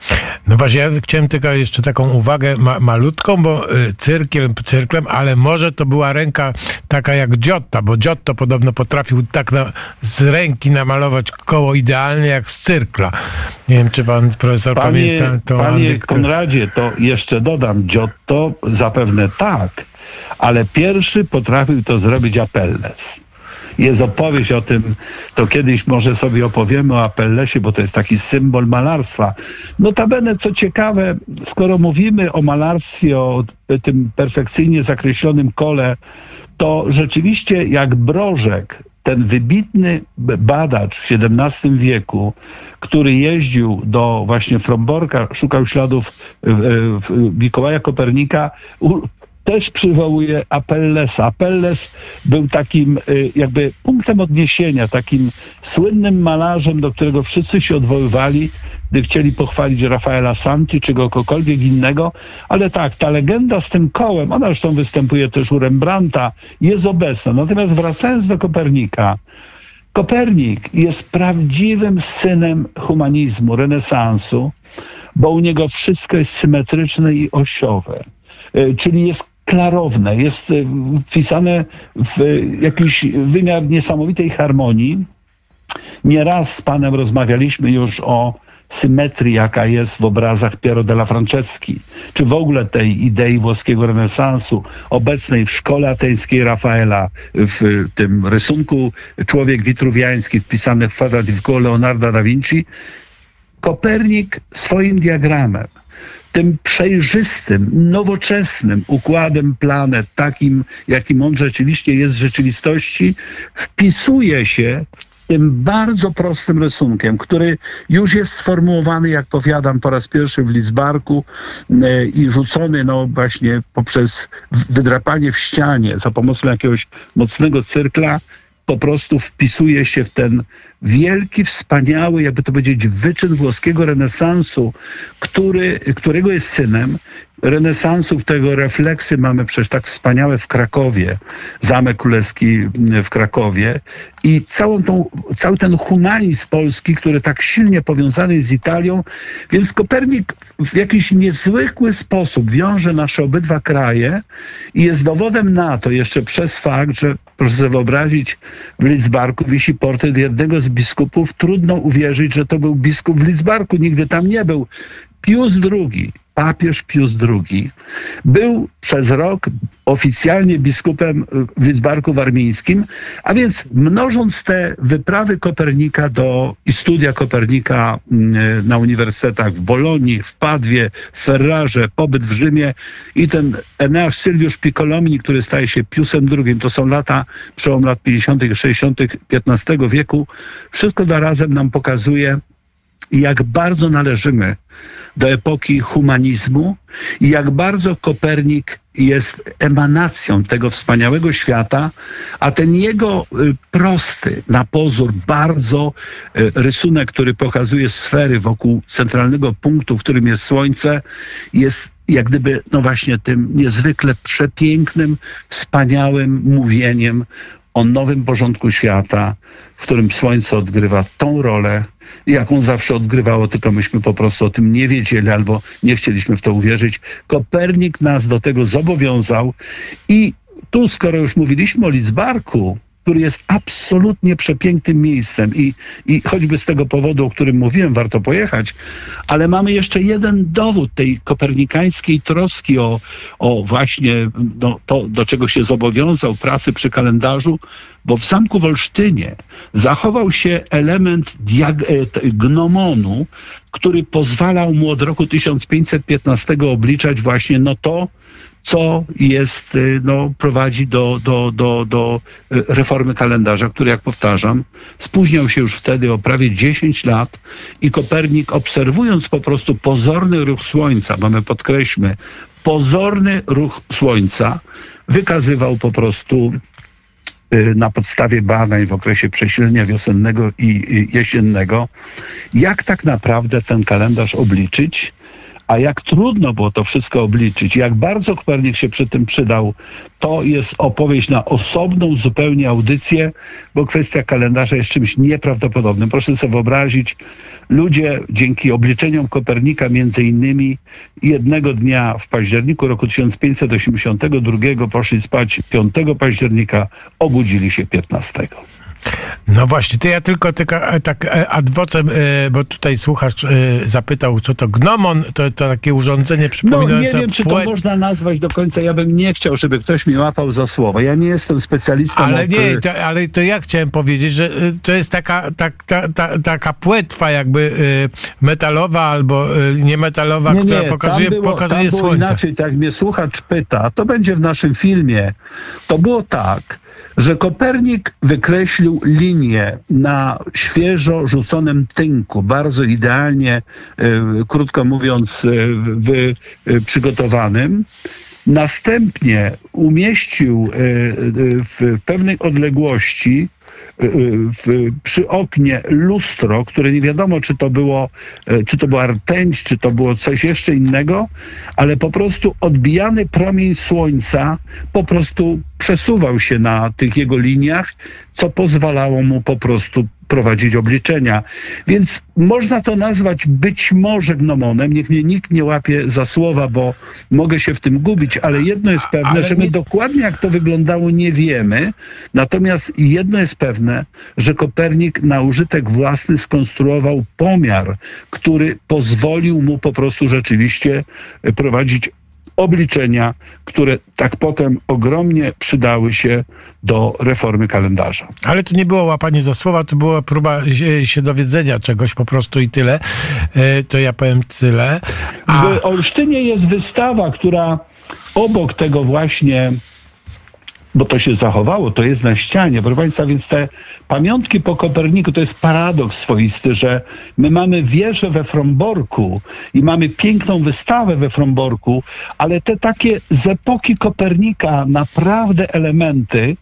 No właśnie, ja chciałem tylko jeszcze taką uwagę ma malutką, bo y, cyrkiem, cyrklem, ale może to była ręka taka jak Giotta, bo Giotto podobno potrafił tak na, z ręki namalować koło idealnie jak z cyrkla. Nie wiem, czy pan profesor panie, pamięta to. Panie Konradzie, to jeszcze dodam, Giotto zapewne tak, ale pierwszy potrafił to zrobić Apelles. Jest opowieść o tym, to kiedyś może sobie opowiemy o Apellesie, bo to jest taki symbol malarstwa. Notabene, co ciekawe, skoro mówimy o malarstwie, o tym perfekcyjnie zakreślonym kole, to rzeczywiście jak Brożek, ten wybitny badacz w XVII wieku, który jeździł do właśnie Fromborka, szukał śladów Mikołaja Kopernika, też przywołuje Apellesa. Apelles był takim y, jakby punktem odniesienia, takim słynnym malarzem, do którego wszyscy się odwoływali, gdy chcieli pochwalić Rafaela Santi czy kogokolwiek innego, ale tak, ta legenda z tym kołem, ona zresztą występuje też u Rembrandta, jest obecna. Natomiast wracając do Kopernika, Kopernik jest prawdziwym synem humanizmu, renesansu, bo u niego wszystko jest symetryczne i osiowe. Y, czyli jest klarowne, jest e, wpisane w jakiś wymiar niesamowitej harmonii. Nieraz z panem rozmawialiśmy już o symetrii, jaka jest w obrazach Piero della Franceschi, czy w ogóle tej idei włoskiego renesansu, obecnej w szkole ateńskiej Rafaela, w tym rysunku Człowiek Witruwiański wpisany w kwadrat w Leonarda da Vinci, Kopernik swoim diagramem tym przejrzystym, nowoczesnym układem planet, takim, jakim on rzeczywiście jest w rzeczywistości, wpisuje się tym bardzo prostym rysunkiem, który już jest sformułowany, jak powiadam, po raz pierwszy w Lizbarku e, i rzucony no właśnie poprzez wydrapanie w ścianie za pomocą jakiegoś mocnego cyrkla po prostu wpisuje się w ten wielki, wspaniały, jakby to powiedzieć, wyczyn włoskiego renesansu, który, którego jest synem. Renesansu, tego refleksy mamy przecież tak wspaniałe w Krakowie, Zamek Królewski w Krakowie i całą tą, cały ten humanizm polski, który tak silnie powiązany jest z Italią, więc Kopernik w jakiś niezwykły sposób wiąże nasze obydwa kraje i jest dowodem na to jeszcze przez fakt, że proszę sobie wyobrazić, w Lidzbarku wisi portret jednego z biskupów. Trudno uwierzyć, że to był biskup w Lidzbarku, nigdy tam nie był. Pius II, papież Pius II, był przez rok oficjalnie biskupem w Lidzbarku Warmińskim, a więc mnożąc te wyprawy Kopernika do i studia Kopernika mm, na uniwersytetach w Bolonii, w Padwie, w Ferrarze, pobyt w Rzymie i ten Eneasz Sylwiusz Piccolomini, który staje się Piusem II, to są lata, przełom lat 50. i 60. XV wieku, wszystko to razem nam pokazuje, jak bardzo należymy do epoki humanizmu i jak bardzo Kopernik jest emanacją tego wspaniałego świata, a ten jego y, prosty na pozór bardzo y, rysunek, który pokazuje sfery wokół centralnego punktu, w którym jest Słońce, jest jak gdyby, no właśnie tym niezwykle przepięknym, wspaniałym mówieniem o nowym porządku świata, w którym Słońce odgrywa tą rolę, jaką zawsze odgrywało, tylko myśmy po prostu o tym nie wiedzieli albo nie chcieliśmy w to uwierzyć. Kopernik nas do tego zobowiązał i tu, skoro już mówiliśmy o Lidzbarku, który jest absolutnie przepięknym miejscem. I, i choćby z tego powodu, o którym mówiłem, warto pojechać, ale mamy jeszcze jeden dowód tej kopernikańskiej troski o, o właśnie no, to, do czego się zobowiązał pracy przy kalendarzu, bo w Zamku w Olsztynie zachował się element e, gnomonu, który pozwalał mu od roku 1515 obliczać właśnie no to, co jest, y, no, prowadzi do, do, do, do y, reformy kalendarza, który, jak powtarzam, spóźniał się już wtedy o prawie 10 lat i Kopernik, obserwując po prostu pozorny ruch Słońca, bo my podkreślmy, pozorny ruch Słońca, wykazywał po prostu y, na podstawie badań w okresie przesilenia wiosennego i jesiennego, jak tak naprawdę ten kalendarz obliczyć, a jak trudno było to wszystko obliczyć, jak bardzo Kopernik się przy tym przydał, to jest opowieść na osobną zupełnie audycję, bo kwestia kalendarza jest czymś nieprawdopodobnym. Proszę sobie wyobrazić, ludzie dzięki obliczeniom Kopernika między innymi jednego dnia w październiku roku 1582 poszli spać 5 października, obudzili się 15. No właśnie, to ja tylko taka, tak e, ad vocem, e, bo tutaj słuchacz e, zapytał, co to gnomon, to, to takie urządzenie przypominające... No nie wiem, czy to można nazwać do końca, ja bym nie chciał, żeby ktoś mi łapał za słowo. Ja nie jestem specjalistą Ale od... nie, to, ale to ja chciałem powiedzieć, że to jest taka, tak, ta, ta, taka płetwa jakby metalowa albo niemetalowa, nie, która nie, pokazuje, było, pokazuje było inaczej, tak jak mnie słuchacz pyta, to będzie w naszym filmie. To było tak, że Kopernik wykreślił linię na świeżo rzuconym tynku, bardzo idealnie, e, krótko mówiąc, e, przygotowanym. Następnie umieścił w pewnej odległości w, przy oknie lustro, które nie wiadomo, czy to było, czy to była rtęć, czy to było coś jeszcze innego, ale po prostu odbijany promień słońca po prostu przesuwał się na tych jego liniach, co pozwalało mu po prostu prowadzić obliczenia. Więc można to nazwać być może gnomonem. Niech mnie nikt nie łapie za słowa, bo mogę się w tym gubić, ale jedno jest pewne, ale że my nie... dokładnie jak to wyglądało nie wiemy. Natomiast jedno jest pewne, że Kopernik na użytek własny skonstruował pomiar, który pozwolił mu po prostu rzeczywiście prowadzić obliczenia, które tak potem ogromnie przydały się do reformy kalendarza. Ale to nie było łapanie za słowa, to była próba się dowiedzenia czegoś po prostu i tyle. E, to ja powiem tyle. A... W Olsztynie jest wystawa, która obok tego właśnie bo to się zachowało, to jest na ścianie. Proszę Państwa, więc te pamiątki po Koperniku to jest paradoks swoisty, że my mamy wieżę we Fromborku i mamy piękną wystawę we Fromborku, ale te takie z epoki Kopernika naprawdę elementy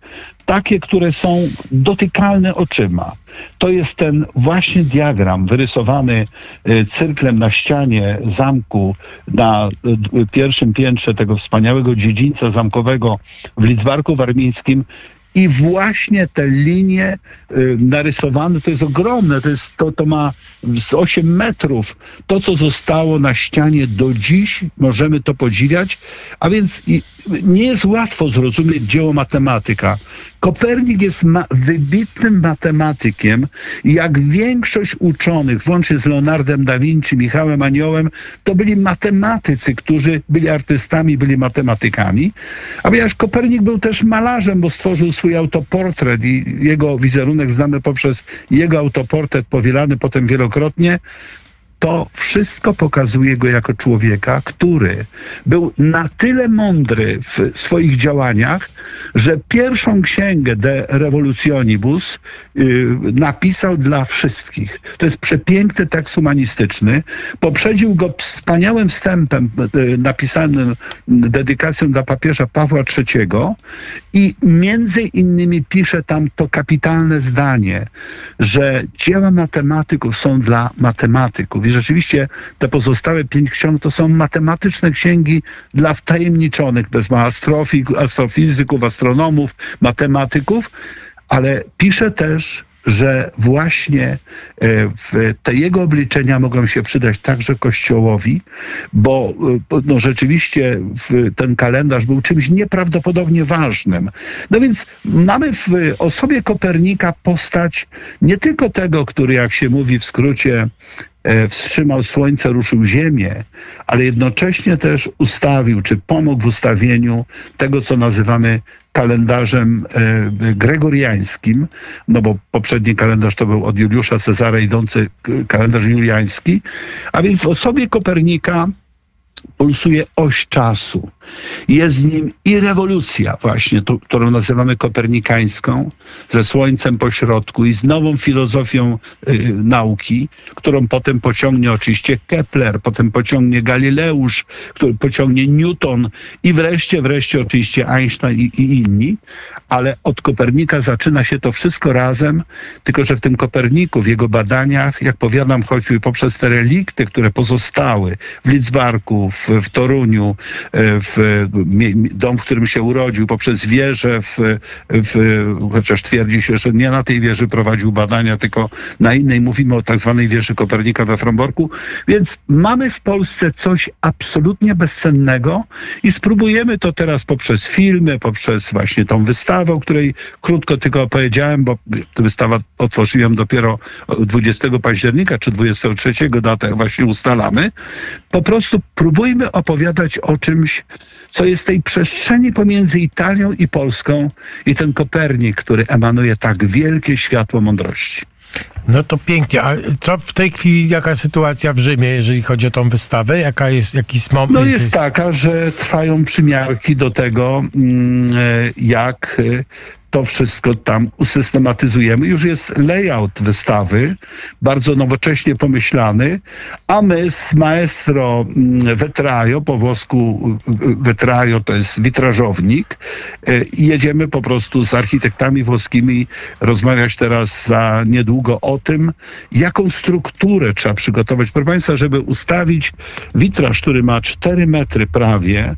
takie, które są dotykalne oczyma. To jest ten właśnie diagram wyrysowany y, cyrklem na ścianie zamku na y, pierwszym piętrze tego wspaniałego dziedzińca zamkowego w Lidzbarku Warmińskim i właśnie te linie y, narysowane, to jest ogromne, to, jest, to, to ma z 8 metrów. To, co zostało na ścianie do dziś, możemy to podziwiać, a więc nie jest łatwo zrozumieć dzieło matematyka. Kopernik jest ma wybitnym matematykiem i jak większość uczonych, włącznie z Leonardem da Vinci, Michałem Aniołem, to byli matematycy, którzy byli artystami, byli matematykami. A ponieważ Kopernik był też malarzem, bo stworzył swój autoportret i jego wizerunek znamy poprzez jego autoportret powielany potem wielokrotnie, to wszystko pokazuje go jako człowieka, który był na tyle mądry w swoich działaniach, że pierwszą księgę De Revolutionibus yy, napisał dla wszystkich. To jest przepiękny tekst humanistyczny. Poprzedził go wspaniałym wstępem yy, napisanym dedykacją dla papieża Pawła III i między innymi pisze tam to kapitalne zdanie, że dzieła matematyków są dla matematyków. I rzeczywiście te pozostałe pięć ksiąg to są matematyczne księgi dla wtajemniczonych, bez astrofizyków, astronomów, matematyków, ale pisze też że właśnie e, te jego obliczenia mogą się przydać także Kościołowi, bo e, no, rzeczywiście ten kalendarz był czymś nieprawdopodobnie ważnym. No więc mamy w osobie Kopernika postać nie tylko tego, który, jak się mówi w skrócie, wstrzymał słońce, ruszył ziemię, ale jednocześnie też ustawił, czy pomógł w ustawieniu tego, co nazywamy kalendarzem e, gregoriańskim, no bo poprzedni kalendarz to był od Juliusza Cezara idący kalendarz juliański, a więc w osobie Kopernika pulsuje oś czasu. Jest z nim i rewolucja właśnie, to, którą nazywamy kopernikańską, ze słońcem po środku i z nową filozofią y, nauki, którą potem pociągnie oczywiście Kepler, potem pociągnie Galileusz, który pociągnie Newton i wreszcie, wreszcie oczywiście Einstein i, i inni. Ale od Kopernika zaczyna się to wszystko razem, tylko że w tym Koperniku, w jego badaniach, jak powiadam, choćby poprzez te relikty, które pozostały w Lidzbarku, w, w Toruniu, e, w dom, w którym się urodził, poprzez wieżę, w, w, chociaż twierdzi się, że nie na tej wieży prowadził badania, tylko na innej. Mówimy o tak zwanej wieży Kopernika we Fromborku. Więc mamy w Polsce coś absolutnie bezcennego i spróbujemy to teraz poprzez filmy, poprzez właśnie tą wystawę, o której krótko tylko opowiedziałem, bo tę wystawę otworzyłem dopiero 20 października czy 23 datę właśnie ustalamy. Po prostu próbujmy opowiadać o czymś, co jest tej przestrzeni pomiędzy Italią i Polską i ten Kopernik, który emanuje tak wielkie światło mądrości. No to pięknie. A co w tej chwili, jaka sytuacja w Rzymie, jeżeli chodzi o tą wystawę? Jaka jest jakiś moment? No jest taka, że trwają przymiarki do tego, mm, jak e, to wszystko tam usystematyzujemy. Już jest layout wystawy, bardzo nowocześnie pomyślany, a my z maestro mm, Vetrajo, po włosku Vetrajo to jest witrażownik, jedziemy po prostu z architektami włoskimi rozmawiać teraz za niedługo o tym, jaką strukturę trzeba przygotować. Proszę Państwa, żeby ustawić witraż, który ma 4 metry prawie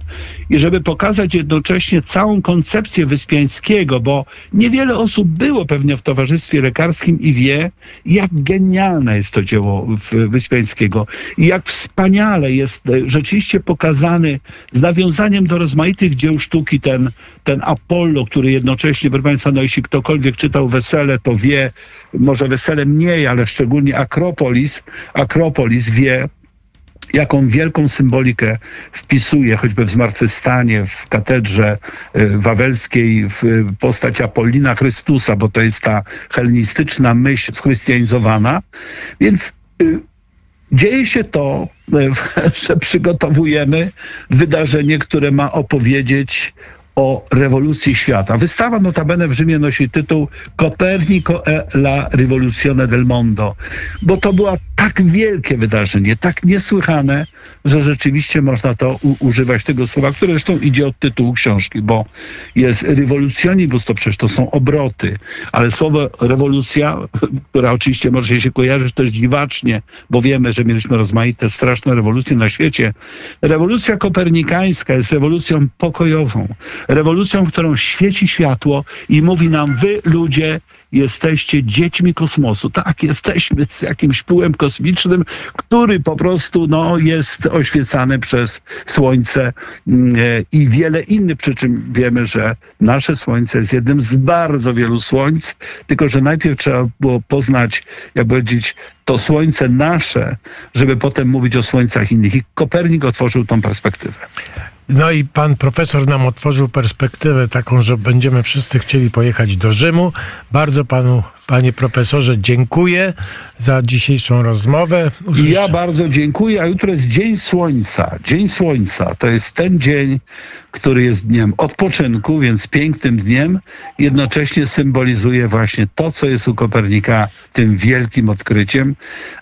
i żeby pokazać jednocześnie całą koncepcję Wyspiańskiego, bo niewiele osób było pewnie w towarzystwie lekarskim i wie, jak genialne jest to dzieło Wyspiańskiego i jak wspaniale jest e, rzeczywiście pokazany z nawiązaniem do rozmaitych dzieł sztuki ten, ten Apollo, który jednocześnie, proszę Państwa, no jeśli ktokolwiek czytał Wesele, to wie, może Wesele mniej, ale szczególnie Akropolis, Akropolis wie, jaką wielką symbolikę wpisuje choćby w zmartwychwstanie, w katedrze y, wawelskiej, w postać Apollina Chrystusa, bo to jest ta hellenistyczna myśl schrystianizowana. Więc y, dzieje się to, y, że przygotowujemy wydarzenie, które ma opowiedzieć o rewolucji świata. Wystawa notabene w Rzymie nosi tytuł Copernico e la rivoluzione del mondo, bo to było tak wielkie wydarzenie, tak niesłychane, że rzeczywiście można to używać tego słowa, które zresztą idzie od tytułu książki, bo jest rewolucjonibus, to przecież to są obroty, ale słowo rewolucja, która oczywiście może się kojarzyć też dziwacznie, bo wiemy, że mieliśmy rozmaite straszne rewolucje na świecie. Rewolucja kopernikańska jest rewolucją pokojową, rewolucją, którą świeci światło i mówi nam, wy ludzie jesteście dziećmi kosmosu. Tak, jesteśmy z jakimś pyłem kosmicznym, który po prostu no, jest oświecany przez Słońce mm, e, i wiele innych przyczyn. Wiemy, że nasze Słońce jest jednym z bardzo wielu Słońc, tylko że najpierw trzeba było poznać, jak powiedzieć, to Słońce nasze, żeby potem mówić o Słońcach innych. I Kopernik otworzył tą perspektywę. No i pan profesor nam otworzył perspektywę taką, że będziemy wszyscy chcieli pojechać do Rzymu. Bardzo panu, panie profesorze, dziękuję za dzisiejszą rozmowę. Usłyszę... Ja bardzo dziękuję, a jutro jest Dzień Słońca. Dzień Słońca to jest ten dzień, który jest dniem odpoczynku, więc pięknym dniem, jednocześnie symbolizuje właśnie to, co jest u Kopernika tym wielkim odkryciem,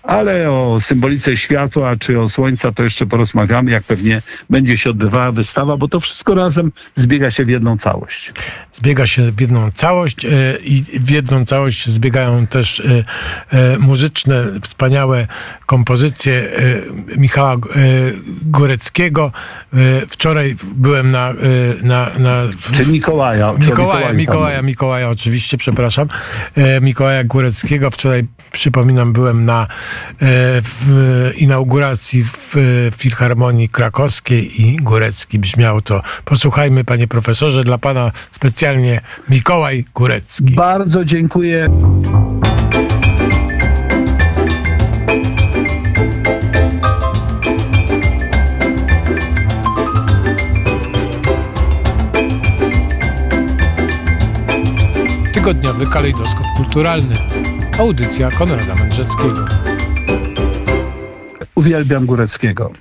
ale o symbolice światła czy o Słońca to jeszcze porozmawiamy, jak pewnie będzie się odbywała wystawa, bo to wszystko razem zbiega się w jedną całość. Zbiega się w jedną całość e, i w jedną całość zbiegają też e, e, muzyczne, wspaniałe kompozycje Michała Góreckiego. Wczoraj byłem na na, na, Czy Mikołaja? Czy Mikołaja, Mikołaja, Mikołaja, oczywiście, przepraszam. E, Mikołaja Góreckiego. Wczoraj, przypominam, byłem na e, inauguracji w, w Filharmonii Krakowskiej i Górecki brzmiało to. Posłuchajmy, panie profesorze, dla pana specjalnie Mikołaj Górecki. Bardzo dziękuję. Tygodniowy kalejdoskop kulturalny. Audycja Konrada Mędrzeckiego. Uwielbiam Góreckiego.